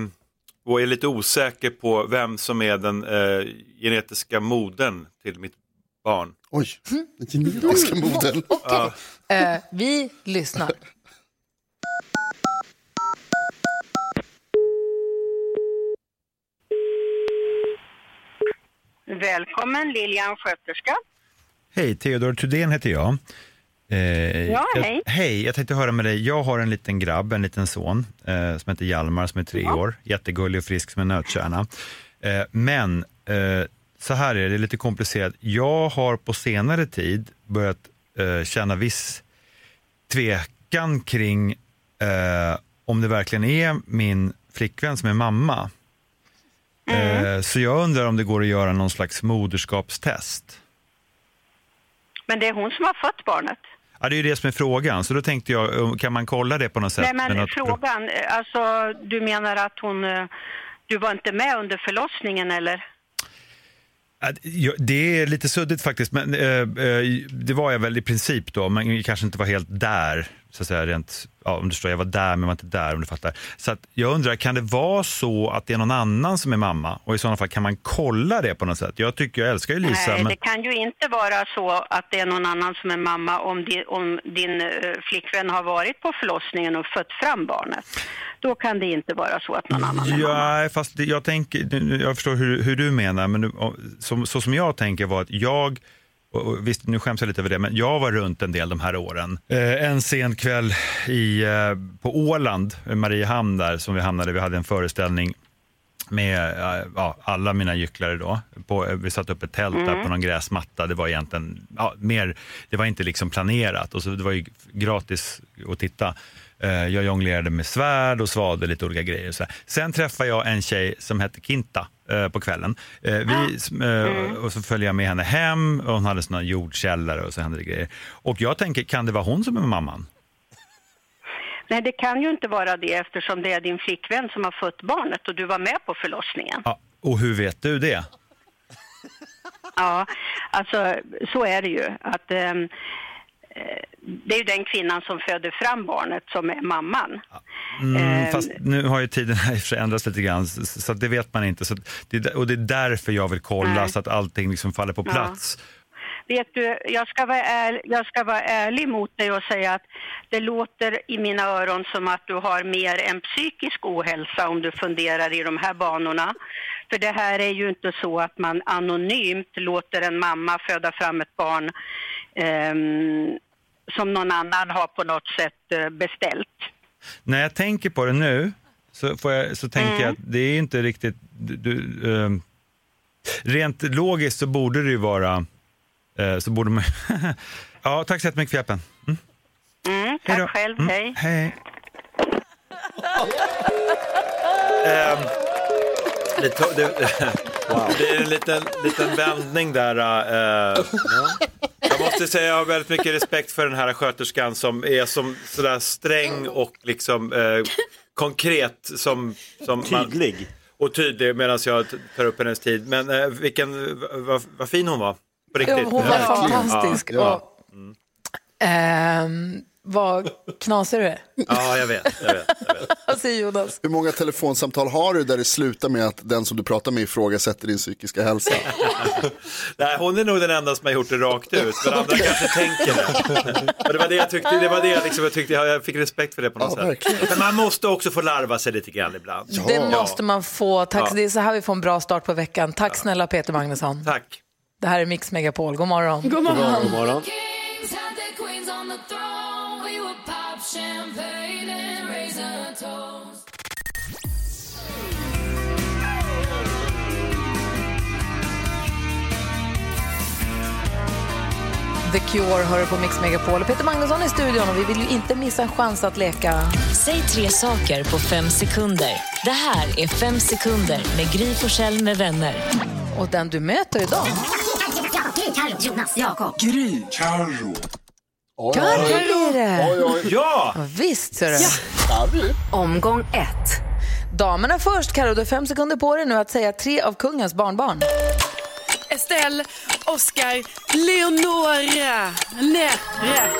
och är lite osäker på vem som är den eh, genetiska modern till mitt barn. Oj, den genetiska modern. Ja. Eh, vi lyssnar. Välkommen Lilian sköterska. Hej, Theodor Thudén heter jag. Eh, Ja, hej. Jag, hej, jag tänkte höra med dig. Jag har en liten grabb, en liten son, eh, som heter Hjalmar som är tre år. Jättegullig och frisk som en nötkärna. Eh, men eh, så här är det, det är lite komplicerat. Jag har på senare tid börjat eh, känna viss tvekan kring eh, om det verkligen är min flickvän som är mamma. Eh, så jag undrar om det går att göra någon slags moderskapstest. Men det är hon som har fött barnet. Ja, det är ju det som är frågan, så då tänkte jag, eh, kan man kolla det på något sätt? Nej men något- frågan, eh, alltså du menar att hon, eh, du var inte med under förlossningen eller? Det är lite suddigt faktiskt, men eh, eh, det var jag väl i princip då, men kanske inte var helt där. så att säga rent, ja, om du förstår, jag var där men jag var inte där om du fattar. Så att jag undrar, kan det vara så att det är någon annan som är mamma? Och i sådana fall, kan man kolla det på något sätt? Jag tycker, jag älskar ju Lisa, Nej, men... det kan ju inte vara så att det är någon annan som är mamma om, di, om din eh, flickvän har varit på förlossningen och fött fram barnet. Då kan det inte vara så att någon annan är mamma. Ja, fast det- jag, tänker, jag förstår hur, hur du menar, men som, så som jag tänker var att jag, och, visst nu skäms jag lite över det, men jag var runt en del de här åren. Eh, en sen kväll i, eh, på Åland, eh, Mariehamn där, som vi hamnade, vi hade en föreställning med eh, ja, alla mina gycklare då. På, eh, vi satte upp ett tält där Mm. på någon gräsmatta. Det var egentligen ja, mer, det var inte liksom planerat och så det var ju gratis att titta. Eh, Jag jonglerade med svärd och svalde lite olika grejer. Så. Sen träffade jag en tjej som hette Kinta eh, på kvällen. Eh, Vi, eh, Och så följde jag med henne hem och hon hade såna jordkällare och så hände det grejer. Och jag tänker, kan det vara hon som är mamman? Nej, det kan ju inte vara det eftersom det är din flickvän som har fött barnet och du var med på förlossningen. Ja, och hur vet du det? Ja, alltså så är det ju. Att, eh, det är ju den kvinnan som föder fram barnet som är mamman. Mm, Ehm. fast nu har ju tiden i och för sig ändrats lite grann, så, det vet man inte. Så det, och det är därför jag vill kolla Nej. så att allting liksom faller på Ja. plats. Vet du, jag ska, vara ärlig, jag ska vara ärlig mot dig och säga att det låter i mina öron som att du har mer en psykisk ohälsa om du funderar i de här banorna. För det här är ju inte så att man anonymt låter en mamma föda fram ett barn ehm, som någon annan har på något sätt eh, beställt. När jag tänker på det nu så, får jag, så tänker jag att det är inte riktigt... Du, du, ehm, rent logiskt så borde det ju vara... eh, så borde man, (laughs) ja, tack så jättemycket för hjälpen. Mm. Mm, tack själv, Mm, hej. Hej. Ehm, det, to- det, det är en liten, liten vändning där. eh, Jag måste säga jag har väldigt mycket respekt för den här sköterskan som är som sådär sträng och liksom eh, konkret som, som Tydlig. och tydlig medan jag tar upp hennes tid. Men eh, vilken, vad, vad fin hon var. På riktigt. Ja, hon var fantastisk. Ja. Och, ehm, vad knasig du är. Ja, jag vet. Jag vet, jag vet. (laughs) Säger Jonas? Hur många telefonsamtal har du där det slutar med att den som du pratar med ifrågasätter din psykiska hälsa? (laughs) Nej, hon är nog den enda som har gjort det rakt ut, men andra kanske tänker det. Det var det jag tyckte, det var det jag, liksom, jag tyckte, jag fick respekt för det på något Ja, sätt. Men man måste också få larva sig lite grann ibland. Det måste man få. Tack. Ja. Det är så här vi får en bra start på veckan. Tack snälla Peter Magnusson. Tack. Det här är Mix Megapol. God morgon. God morgon. God morgon. The Cure hör på Mix Megapol. Och Peter Magnusson är i studion och vi vill ju inte missa en chans att leka. Säg tre saker på fem sekunder. Det här är Fem sekunder med Gry Forssell med vänner. Och den du möter idag. Carro, Jonas, Jakob. Gry. Carro. Oj, Carro det. Oj, oj. Ja! Visst, ser du. Carro. Omgång ett. Damerna först, Karo. Du har fem sekunder på dig nu att säga tre av kungens barnbarn. Estelle, Oscar, Leonora, Nere.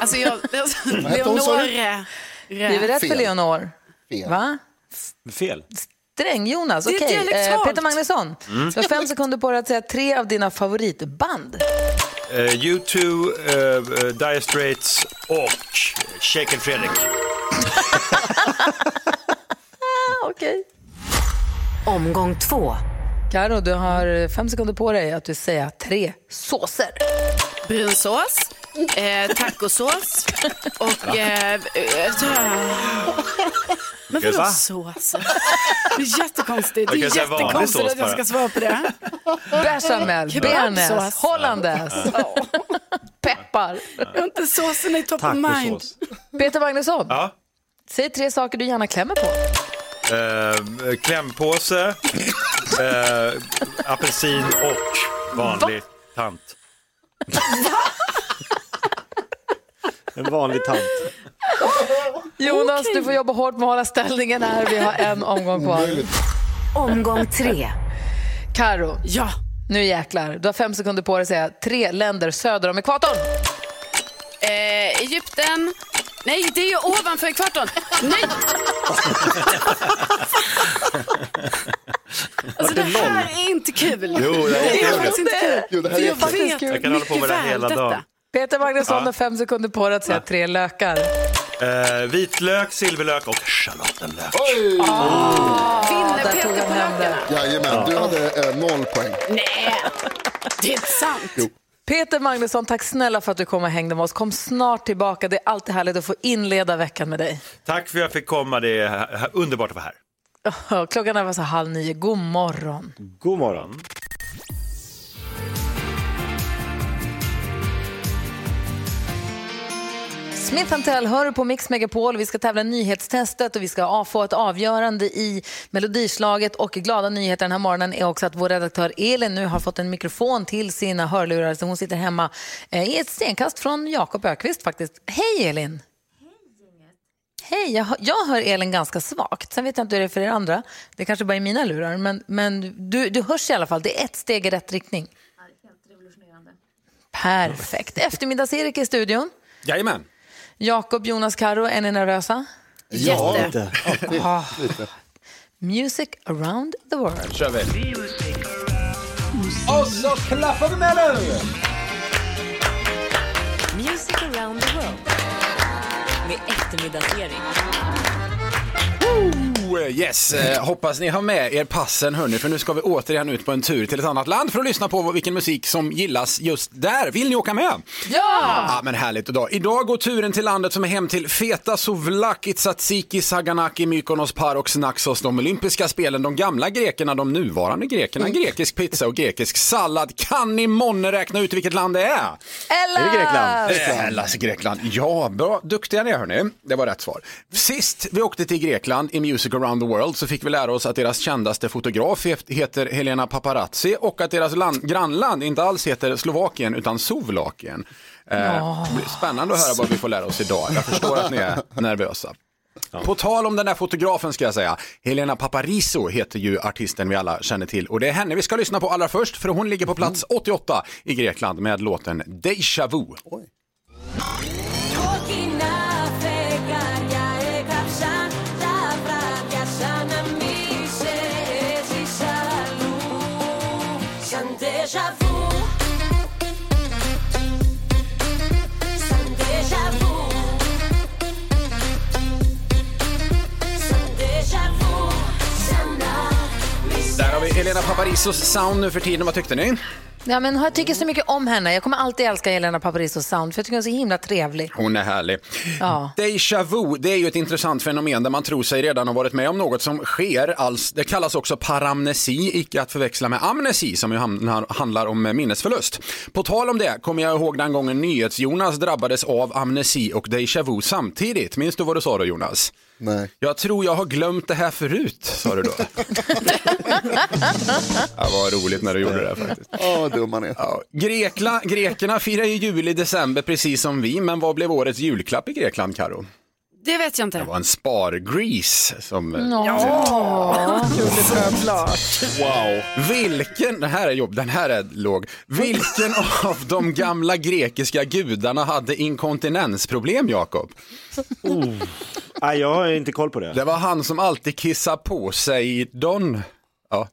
Alltså jag... (laughs) Leonore. Det är väl rätt för Fel. Leonor? Fel. Va? Fel. Sträng, Jonas. Det är Okej. Eh, dialektalt. Peter Magnusson. Du har fem sekunder på dig att säga tre av dina favoritband. Eh, U2, eh, eh, Dire Straits och Shaken Fredrik. (laughs) Okej. Omgång två. Karo, du har fem sekunder på dig att du säga tre såser. Brunsås, eh, tacosås och... Eh, eh, men vadå sås? Det är jättekonstigt. Det är jättekonstigt att jag ska svara på det. Bechamel, bearnaise, hollandaise, peppar. Jag har inte såsen i top of mind. Peter Magnusson, Ja. säg tre saker du gärna klämmer på. Eh, klämpåse, eh, apelsin och vanlig tant. En vanlig tant. Jonas, du får jobba hårt med att hålla ställningen här. Vi har en omgång kvar. Omgång tre. Karo, Ja. nu jäklar. Du har fem sekunder på dig att säga tre länder söder om ekvatorn. Eh, Egypten, Nej, det är ju ovanför ekvatorn. Nej! (laughs) Alltså det här är inte kul. Jo, det är det är jättekul. faktiskt inte kul. Jo, det här För är jag vet Jag kan hålla på med det hela väl dagen. detta. Peter Magnusson Ja. har fem sekunder på dig att säga tre lökar. Eh, vitlök, silverlök och schalottenlök. Oj! Vinner där tog Peter på hem det. lökarna? Jajamän, du hade eh, noll poäng. Nej, det är inte sant. Peter Magnusson, tack snälla för att du kom och hängde med oss. Kom snart tillbaka. Det är alltid härligt att få inleda veckan med dig. Tack för att jag fick komma, det är underbart att vara här. (laughs) Klockan är så halv nio. God morgon. God morgon. Smith Tell hör på Mix Megapol. Vi ska tävla nyhetstestet och vi ska få ett avgörande i melodislaget. Och glada nyheter den här morgonen är också att vår redaktör Elin nu har fått en mikrofon till sina hörlurar. Så hon sitter hemma eh, i ett stenkast från Jakob Ökvist faktiskt. Hej Elin! Hej, jag, hör- jag hör Elin ganska svagt. Sen vet jag inte hur det är för er andra. Det kanske bara är mina lurar. Men, men du, du hörs i alla fall. Det är ett steg i rätt riktning. Perfekt. Eftermiddags-Erik i studion. Jajamän. Jakob, Jonas, Karo, är ni nervösa? Ja. Lite. Music around the world. kör vi. Och så klappar vi med nu! Music around the world. Med eftermiddagsserie. Oh, yes, eh, hoppas ni har med er passen hörni, för nu ska vi återigen ut på en tur till ett annat land för att lyssna på vilken musik som gillas just där. Vill ni åka med? Ja! Ja, men härligt idag. Idag går turen till landet som är hem till Feta Souvlaki, Tsatsiki, Saganaki, Mykonos, Parox, Naxos, de olympiska spelen, de gamla grekerna, de nuvarande grekerna, grekisk pizza och grekisk sallad. Kan ni månne räkna ut vilket land det är? Ella! Är det Grekland? Eh, Hellas, Grekland. Ja, bra. Duktiga ni är hörni. Det var rätt svar. Sist vi åkte till Grekland i Music around the world så fick vi lära oss att deras kändaste fotograf heter Helena Paparazzi och att deras land, grannland inte alls heter Slovakien utan Sovlakien. Eh, det blir Spännande att höra vad vi får lära oss idag. Jag förstår att ni är nervösa. På tal om den där fotografen ska jag säga. Helena Paparizou heter ju artisten vi alla känner till och det är henne vi ska lyssna på allra först för hon ligger på plats 88 i Grekland med låten Deja Vu. Där har vi Helena Paparizous sound nu för tiden. Vad tyckte ni? Ja, men jag tycker så mycket om henne. Jag kommer alltid älska Helena Paparizos sound för jag tycker hon är så himla trevlig. Hon är härlig. Ja. Deja vu, det är ju ett intressant fenomen där man tror sig redan ha varit med om något som sker. Alls, det kallas också paramnesi, icke att förväxla med amnesi som ju handlar om minnesförlust. På tal om det kommer jag ihåg den gången NyhetsJonas drabbades av amnesi och deja vu samtidigt. Minns du vad du sa då Jonas? Nej. Jag tror jag har glömt det här förut, sa du då. (laughs) ja, vad roligt när du gjorde det faktiskt. Åh, vad dum man är. Ja, Grekla, grekerna firar ju jul i december precis som vi, men vad blev årets julklapp i Grekland, Karo? Det vet jag inte. Det var en spargris som... Ja, (laughs) Wow. Vilken, den här är jobb, den här är låg. Vilken av de gamla grekiska gudarna hade inkontinensproblem, Jakob? Nej, jag har inte koll på det. Det var han som alltid kissade på sig, Don. Ja.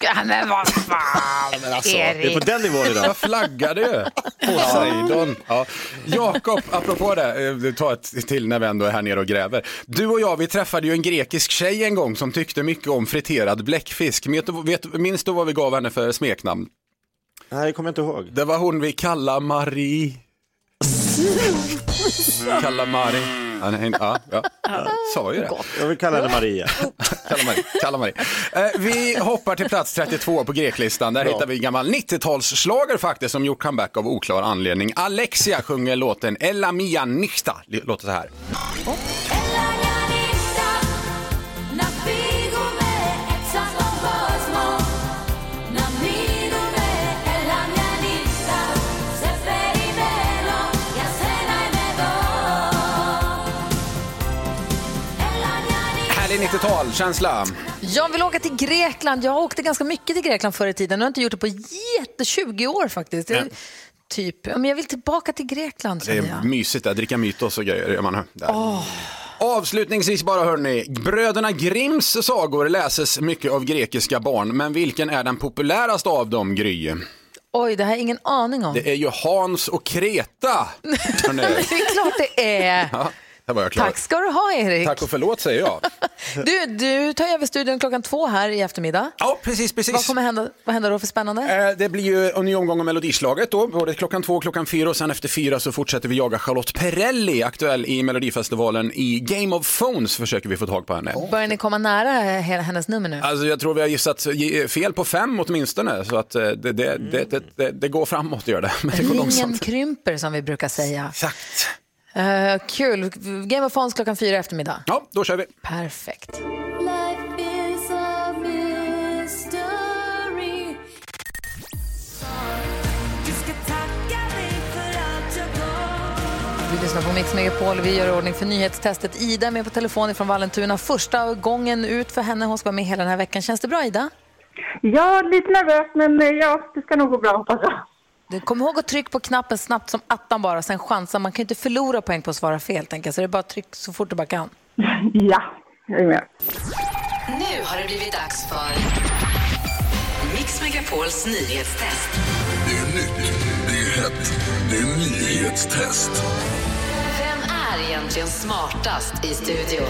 Ja, men vad fan, alltså, Det är på den nivån idag. Jag flaggade ju. Poseidon. Ja. Jakob, apropå det, eh, ta ett till när vi ändå är här nere och gräver. Du och jag, vi träffade ju en grekisk tjej en gång som tyckte mycket om friterad bläckfisk. Vet, du- vet, minns du vad vi gav henne för smeknamn? Nej, det kommer jag inte ihåg. Det var hon vi kallade Marie. (laughs) Kalla Ja, nej, ja, ja. Jag sa ju det. Jag vill kalla henne Maria. Kalla Marie. Kalla Marie. Eh, vi hoppar till plats 32 på greklistan. Där hittar vi en gammal 90-talsslager faktiskt som gjort comeback av oklar anledning. Alexia sjunger låten Ella mia nixta. Låter så här. Härlig 90-tal-känsla. Jag vill åka till Grekland. Jag åkte ganska mycket till Grekland förr i tiden. Jag har inte gjort det på jätte 20 år faktiskt. Jag typ. Men jag vill tillbaka till Grekland Det jag. är mysigt att dricka mytos och grejer. Man här. Där. Åh. Avslutningsvis bara hörni, bröderna Grimms sagor läses mycket av grekiska barn, men vilken är den populäraste av dem, Gry? Oj, det har jag ingen aning om. Det är ju Hans och Kreta. (laughs) det är klart det är. Ja, var jag klar. Tack ska du ha, Erik. Tack och förlåt säger jag. (laughs) Du, du tar över studion klockan två här i eftermiddag. Ja, precis, precis. Vad kommer hända, vad händer då för spännande? Eh, Det blir ju en ny omgång av Melodislaget då, både klockan två och klockan fyra och sen efter fyra så fortsätter vi jaga Charlotte Perrelli, aktuell i Melodifestivalen. I Game of Phones försöker vi få tag på henne. Börjar ni komma nära he- hennes nummer nu? Alltså jag tror vi har gissat fel på fem åtminstone, så att eh, det, det, det, det, det, går framåt gör det, (laughs) men det går Linjen långsamt. krymper som vi brukar säga. Exakt. Eh, kul. Game of Thrones klockan fyra i eftermiddag. Ja, då kör vi. Perfekt. Vi lyssnar på Mix Megapol. Vi gör ordning för nyhetstestet. Ida är med på telefon från Vallentuna. Första gången ut för henne. Hon ska vara med hela den här veckan. Känns det bra, Ida? Ja, lite nervös, men eh, ja, det ska nog gå bra hoppas jag. Du, kom ihåg att trycka på knappen snabbt som attan bara, sen chansa. Man kan inte förlora poäng på att svara fel, tänker jag. Så det är bara att trycka så fort du bara kan. (laughs) Ja, jag är med. Nu har det blivit dags för Mix Megapols nyhetstest. Det är nytt, det är hett, det är nyhetstest. Vem är egentligen smartast i studion?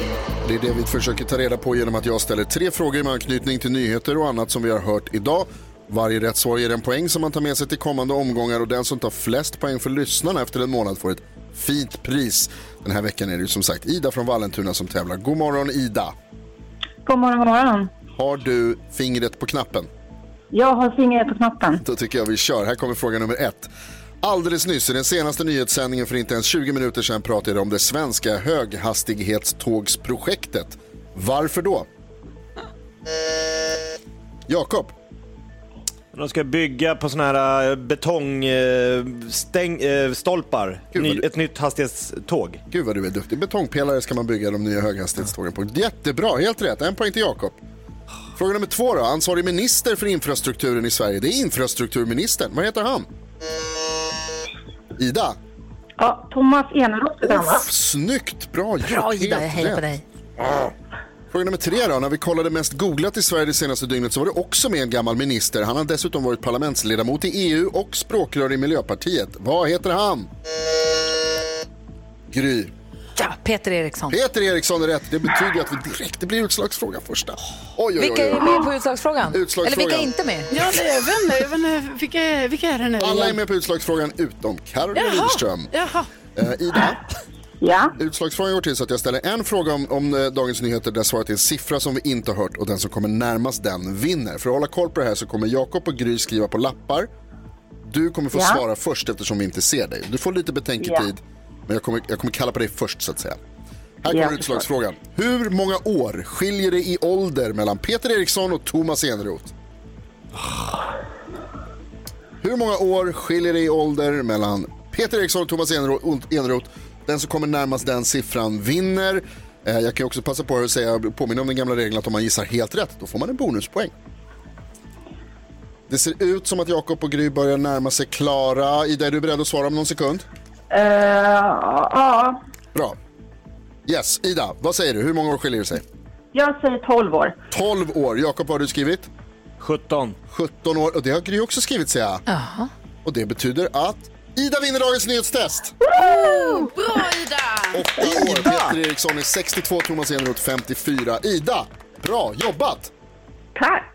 Det är det vi försöker ta reda på genom att jag ställer tre frågor med anknytning till nyheter och annat som vi har hört idag. Varje rätt svar ger en poäng som man tar med sig till kommande omgångar och den som tar flest poäng för lyssnarna efter en månad får ett fint pris. Den här veckan är det ju som sagt Ida från Vallentuna som tävlar. God morgon Ida! God morgon, god morgon. Har du fingret på knappen? Jag har fingret på knappen. Då tycker jag vi kör. Här kommer fråga nummer ett. Alldeles nyss i den senaste nyhetssändningen för inte ens 20 minuter sedan pratade jag om det svenska höghastighetstågsprojektet. Varför då? Jakob? De ska bygga på såna här betongstolpar. Ny, ett nytt hastighetståg. Gud vad du är duktig. Betongpelare ska man bygga de nya höghastighetstågen på. Jättebra, helt rätt. En poäng till Jakob. Fråga nummer två då. Ansvarig minister för infrastrukturen i Sverige. Det är infrastrukturministern. Vad heter han? Ida? Ja, Thomas Eneroth? Uff, snyggt, bra gjort. Bra, Ida. Jag hejar på dig. Fråga nummer tre då. När vi kollade mest googlat i Sverige det senaste dygnet så var det också med en gammal minister. Han har dessutom varit parlamentsledamot i EU och språkrör i Miljöpartiet. Vad heter han? Gry. Ja, Peter Eriksson. Peter Eriksson är rätt. Det betyder att vi direkt, det blir utslagsfråga första. Oj, oj, oj, Vilka är med på utslagsfrågan? Utslagsfrågan. Eller vilka är inte med? Ja, det är, inte, jag vet inte vilka, vilka är det nu? Alla är med på utslagsfrågan utom Carolina Jaha. Widerström. Jaha. Eh, Ida, Ja, utslagsfrågan går till så att jag ställer en fråga om, om eh, Dagens Nyheter där svaret är en siffra som vi inte har hört och den som kommer närmast den vinner. För att hålla koll på det här så kommer Jakob och Gry skriva på lappar. Du kommer få Ja. svara först eftersom vi inte ser dig. Du får lite betänketid, men jag kommer, jag kommer kalla på dig först så att säga. Här kommer Ja, utslagsfrågan. Hur många år skiljer det i ålder mellan Peter Eriksson och Thomas Eneroth? Hur många år skiljer det i ålder mellan Peter Eriksson och Thomas Eneroth? Den som kommer närmast den siffran vinner. Eh, Jag kan också passa på att säga, påminna om den gamla regeln att om man gissar helt rätt, då får man en bonuspoäng. Det ser ut som att Jakob och Gry börjar närma sig Klara. Ida, är du beredd att svara om någon sekund? Eh, ja, Bra. Yes, Ida, vad säger du? Hur många år skiljer det sig? jag säger 12 år. 12 år. Jakob, vad har du skrivit? 17. 17 år. Och det har Gry också skrivit, säger jag. Jaha. Och det betyder att Ida vinner dagens nyhetstest. Bra Ida! 8 år. Peter Eriksson är 62, Thomas Eneroth 54. Ida, bra jobbat! Tack!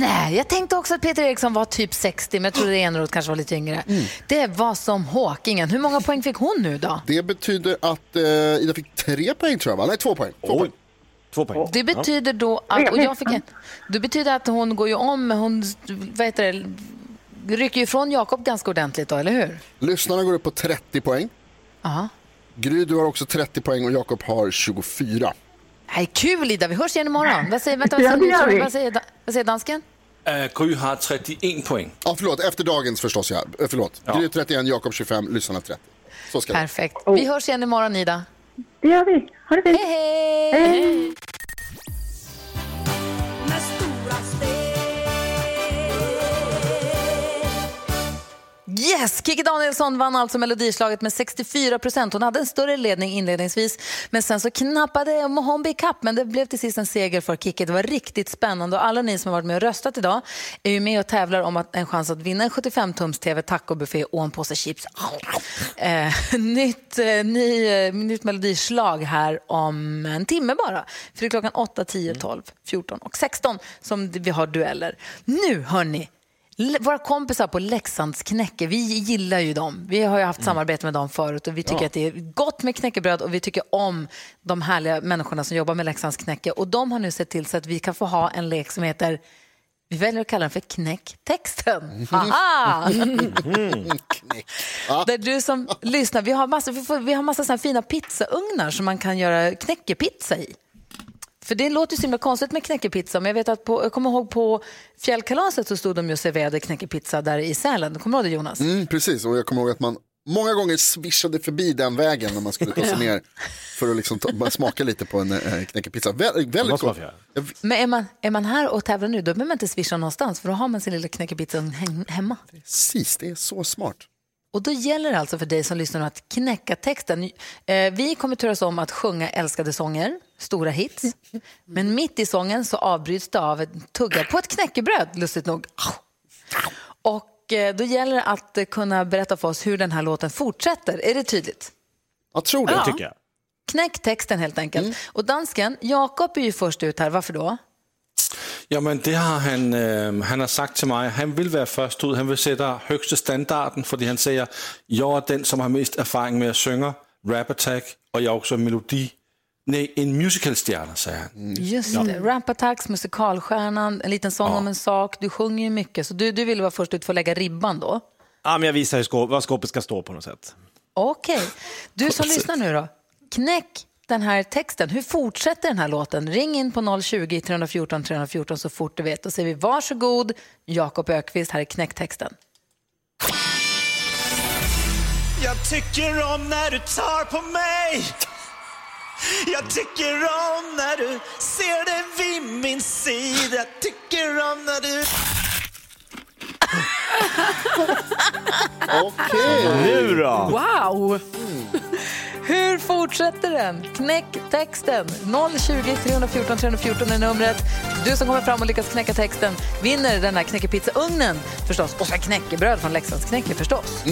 Nej, jag tänkte också att Peter Eriksson var typ 60, men jag trodde Eneroth kanske var lite yngre. Mm. Det var som Håkingen. Hur många poäng fick hon nu då? Det betyder att eh, Ida fick tre poäng tror jag, va? Nej, två poäng. Två poäng. Två poäng. Det betyder då att, och jag fick en, det betyder att hon går ju om, hon vad heter det, rycker ifrån Jakob ganska ordentligt då, eller hur? Lyssnarna går upp på 30 poäng. Ja. Gry, du har också 30 poäng och Jakob har 24. Nej, kul Ida, vi hörs igen imorgon. Vad säger, vänta, vad Ja, säger, vi. vad säger, vad säger dansken? Uh, Gry har 31 poäng. Ja, förlåt, efter dagens förstås, ja. Eh, Förlåt. Ja. Gry 31, Jakob 25, lyssnarna 30. Så ska det Perfekt. Vi hörs igen imorgon Ida. Det gör vi. Ha det fint. Hej, hej! Yes, Yes! Kikki Danielsson vann alltså melodislaget med 64 procent. Hon hade en större ledning inledningsvis, men sen så knappade Mohombi kapp. Men det blev till sist en seger för Kikki. Det var riktigt spännande och alla ni som har varit med och röstat idag är ju med och tävlar om att en chans att vinna en 75-tums-tv, tacobuffé och en påse chips. Eh, nytt, eh, ny, eh, nytt melodislag här om en timme bara. För det är klockan 8, 10, 12, 14 och 16 som vi har dueller. Nu hörni, våra kompisar på Leksands knäcke, vi gillar ju dem. Vi har ju haft samarbete med dem förut och vi tycker Ja. att det är gott med knäckebröd och vi tycker om de härliga människorna som jobbar med Leksands knäcke. Och de har nu sett till så att vi kan få ha en lek som heter, vi väljer att kalla den för knäcktexten. (laughs) Haha! (laughs) Där du som lyssnar, vi har massa, vi får, vi har massa såna fina pizzaugnar som man kan göra knäckepizza i. För det låter ju så himla konstigt med knäckepizza, men jag vet att på, jag kommer ihåg på fjällkalaset så stod de ju och serverade knäckepizza där i Sälen. Kommer du ihåg det Jonas? Mm, precis, och jag kommer ihåg att man många gånger swishade förbi den vägen när man skulle ta sig (laughs) Ja. ner för att liksom ta, smaka lite på en äh, knäckepizza. Vä väldigt gott. Men är man, är man här och tävlar nu, då behöver man inte swisha någonstans, för då har man sin lilla knäckepizza he- hemma. Precis, det är så smart. Och då gäller det alltså för dig som lyssnar att knäcka texten. Eh, vi kommer turas om att sjunga älskade sånger, stora hits. Men mitt i sången så avbryts det av en tugga på ett knäckebröd, lustigt nog. Och eh, då gäller det att eh, kunna berätta för oss hur den här låten fortsätter. Är det tydligt? Jag tror det. Ja. tycker jag. Knäck texten helt enkelt. Och dansken, Jakob är ju först ut här. Varför då? Jamen, det har han, øh, han har sagt til mig. Han vil være først ud. Han vil sætte højeste standarden, fordi han siger, jeg er den, som har mest erfaring med at synge rap attack, og jeg er også melodi. Nej, en musicalstjerne, sagde han. Just Ja. det, Rap Attacks, musikalstjärnan, en liten sång om en sak. Du sjunger ju mycket, så du, du vill vara först ut för att lägga ribban då. Ja, men jag visar hur skåp, vad skåpet ska stå på något sätt. Okej. Du som (laughs) lyssnar nu då, knäck den här texten. Hur fortsätter den här låten? Ring in på 020-314 314 så fort du vet. Då säger vi varsågod, Jakob Ökvist, här är knäcktexten. Jag tycker om när du tar på mig Jag tycker om när du ser det vid min sida Jag tycker om när du Okej. Nu då? Wow! Hur fortsätter den? Knäck texten. 020 314 314 är numret. Du som kommer fram och lyckas knäcka texten vinner den här knäckepizzaugnen förstås. Och så knäckebröd från Leksands knäcke förstås.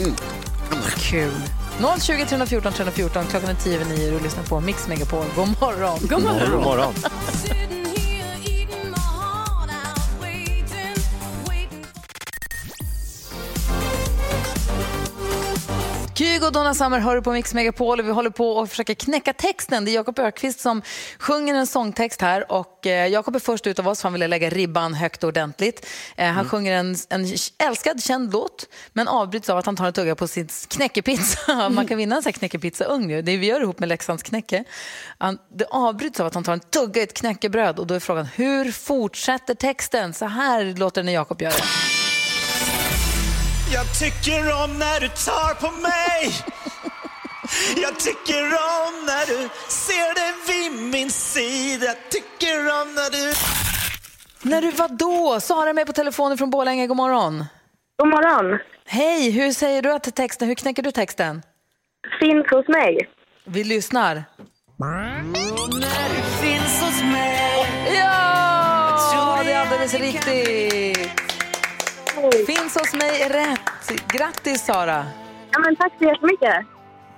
Kul. 020 314 314. Klockan är tio över nio och du lyssnar på Mix Megapol. God morgon. God morgon. God morgon. (laughs) Kygo och Donna Summer hör på Mix Megapol och vi håller på att försöka knäcka texten. Det är Jakob Ökvist som sjunger en sångtext här och eh, Jakob är först ut av oss för han ville lägga ribban högt och ordentligt. Eh, han Mm. sjunger en, en älskad, känd låt men avbryts av att han tar en tugga på sin knäckepizza. (laughs) Man kan vinna en sån här knäckepizzaugn ju. Det vi gör ihop med Leksands knäcke. Han, det avbryts av att han tar en tugga i ett knäckebröd och då är frågan hur fortsätter texten? Så här låter det när Jakob gör det. Jag tycker om när du tar på mig Jag tycker om när du ser det vid min sida Jag tycker om när du När du var då? Sara är med på telefonen från Borlänge. God morgon. God morgon. Hej, hur säger du att texten? Hur knäcker du texten? Finns hos mig. Vi lyssnar. När du finns hos mig Ja, det är alldeles riktigt. Finns hos mig är rätt. Grattis Sara. Ja, men tack så jättemycket.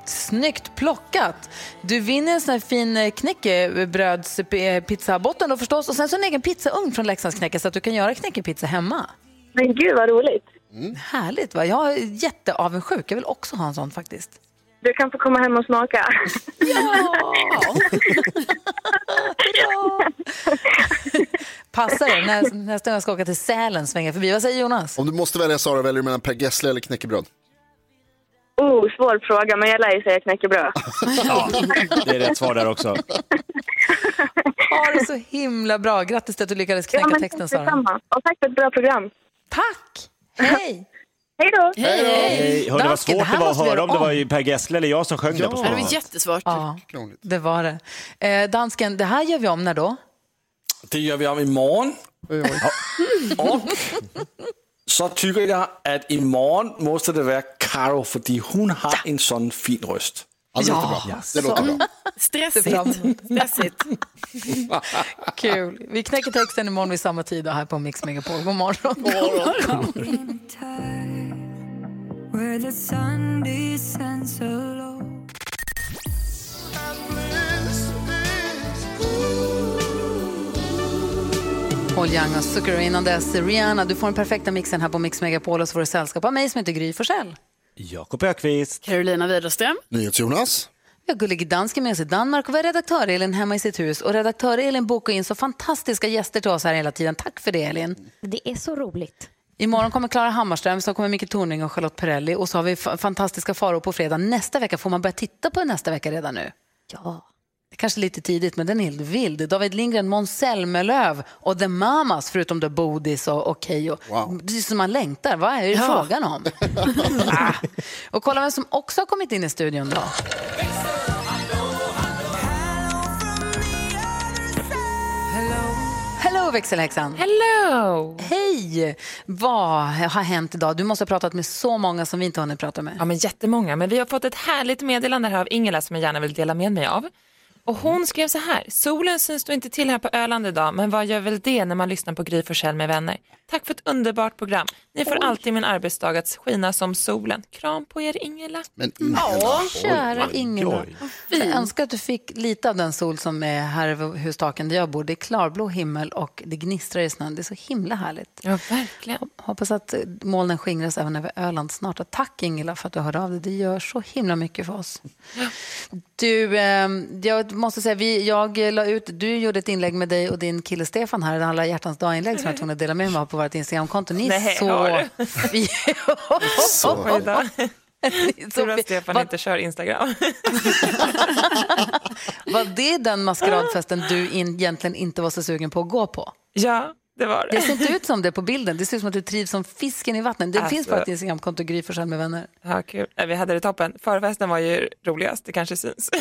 Snyggt plockat. Du vinner en sån här fin eh, knäckebrödspizzabotten då förstås och sen så en egen pizzaugn från Leksands knäcke så att du kan göra knäckepizza hemma. Men gud vad roligt. Härligt va? Jag är jätteavundsjuk. Jag vill också ha en sån faktiskt. Du kan få komma hem och smaka. Passar det? När, nästa gång jag ska åka till Sälen svänger förbi. Vad säger Jonas? Om du måste välja Sara, väljer du mellan Per Gessle eller knäckebröd? Oh, svår fråga, men jag lär ju säga knäckebröd. (laughs) Ja, det är rätt svar där också. Ha det så himla bra. Grattis till att du lyckades knäcka men texten Sara. Och tack för ett bra program. Tack! Hej! Hej då! Hej, hörde vad svårt det det var att höra om det var ju Per Gessle eller jag som sjöng det på Det var jättesvårt. Ja, det var det. Eh, dansken, det här gör vi om när då? Det gör vi om imorgon. Och så tycker jag att imorgon måste det vara Karo, för hon har en sån fin röst. Ja, det låter bra. Det låter bra. Stressigt. Stressigt. Kul. Vi knäcker texten imorgon vid samma tid och här på Mix Megapol. God morgon. Where the sun descends low. Paul Young och Zucker innan dess. Rihanna, du får den perfekta mixen här på Mix Megapol och så får du sällskap av mig som heter Gry Forssell. Jakob Ökvist. Carolina Widerström. NyhetsJonas. Vi har Gullige Dansken med oss i Danmark och vi har redaktör Elin hemma i sitt hus. Och redaktör Elin bokar in så fantastiska gäster till oss här hela tiden. Tack för det Elin. Det är så roligt. Imorgon kommer Klara Hammarström, så kommer Micke Tornving och Charlotte Perrelli och så har vi fa- fantastiska Farao på fredag. Nästa vecka får man börja titta på nästa vecka redan nu. Ja. Det är kanske lite tidigt, men den är helt vild. David Lindgren, Måns Zelmerlöw och The Mamas, förutom då Bodis och, och Keyyo. Det är som man längtar. Vad är det Ja. frågan om? (laughs) ah. Och kolla vem som också har kommit in i studion då. Hello växelhäxan! Hello! Hej! Vad har hänt idag? Du måste ha pratat med så många som vi inte har hunnit prata med. Ja, men jättemånga. Men vi har fått ett härligt meddelande här av Ingela som jag gärna vill dela med mig av. Och hon skrev så här, solen syns då inte till här på Öland idag, men vad gör väl det när man lyssnar på Gry Forssell med vänner? Tack för ett underbart program. Ni får alltid min arbetsdag att skina som solen. Kram på er Ingela. Men Ja, kära Oj, Ingela. oj. Jag önskar att du fick lite av den sol som är här över hustaken där jag bor. Det är klarblå himmel och det gnistrar i snön. Det är så himla härligt. Ja, verkligen. Hoppas att eh, molnen skingras även över Öland snart. Och tack Ingela för att du hörde av dig. Det gör så himla mycket för oss. Du, eh, jag måste säga, vi, jag la ut, du gjorde ett inlägg med dig och din kille Stefan här, alla hjärtans dag-inlägg som jag tvungen att dela med mig av på vårt Instagramkonto. Ni är Nej, så... har du? (laughs) Så. Tur att Stefan vad- inte kör Instagram. (laughs) Var det den maskeradfesten du in, egentligen inte var så sugen på att gå på? Ja, det var det. Det ser inte ut som det på bilden. Det ser ut som att du trivs som fisken i vattnet. Det Alltså- finns bara ett Instagramkonto, Gry Forssell med vänner. Ja, kul. Vi hade det toppen. Förfesten var ju roligast, det kanske syns. (laughs)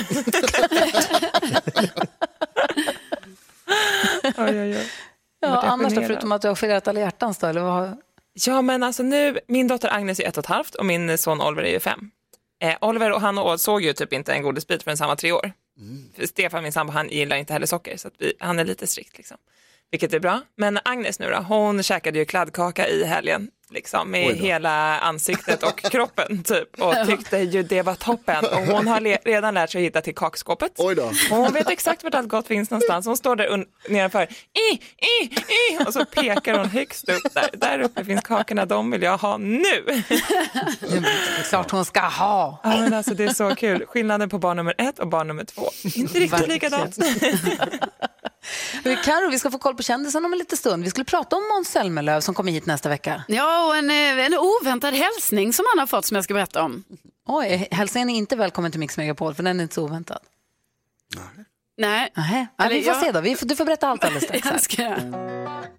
oj, oj, oj. Ja, annars då, förutom att du har firat alla hjärtans då, eller vad? Ja, men alltså nu, min dotter Agnes är ett och ett halvt och min son Oliver är ju fem. Eh, Oliver och han och såg ju typ inte en godisbit förrän han var tre år. För Stefan, min sambo, han gillar inte heller socker så att vi, han är lite strikt liksom. Vilket är bra. Men Agnes nu då, hon käkade ju kladdkaka i helgen. Liksom, med hela ansiktet och (laughs) kroppen typ och tyckte ju det var toppen och hon har le- redan lärt sig att hitta till kakskåpet. Oj då. Och hon vet exakt vart allt gott finns någonstans. Hon står där un- nedanför i, i, i och så pekar hon högst upp där. Där uppe finns kakorna, de vill jag ha nu. Det är klart hon ska ha. Ja, men alltså, det är så kul. Skillnaden på barn nummer ett och barn nummer två. Inte riktigt Verkligen. likadant. (laughs) Karo, vi ska få koll på kändisen om en liten stund. Vi skulle prata om Måns Zelmerlöw som kommer hit nästa vecka. Ja, och en, eh, en oväntad hälsning som han har fått som jag ska berätta om. Oj, hälsningen är inte välkommen till Mix Megapol för den är inte så oväntad. Nej. Ja, Eller vi får jag- se då. Du får berätta allt alldeles strax. (laughs)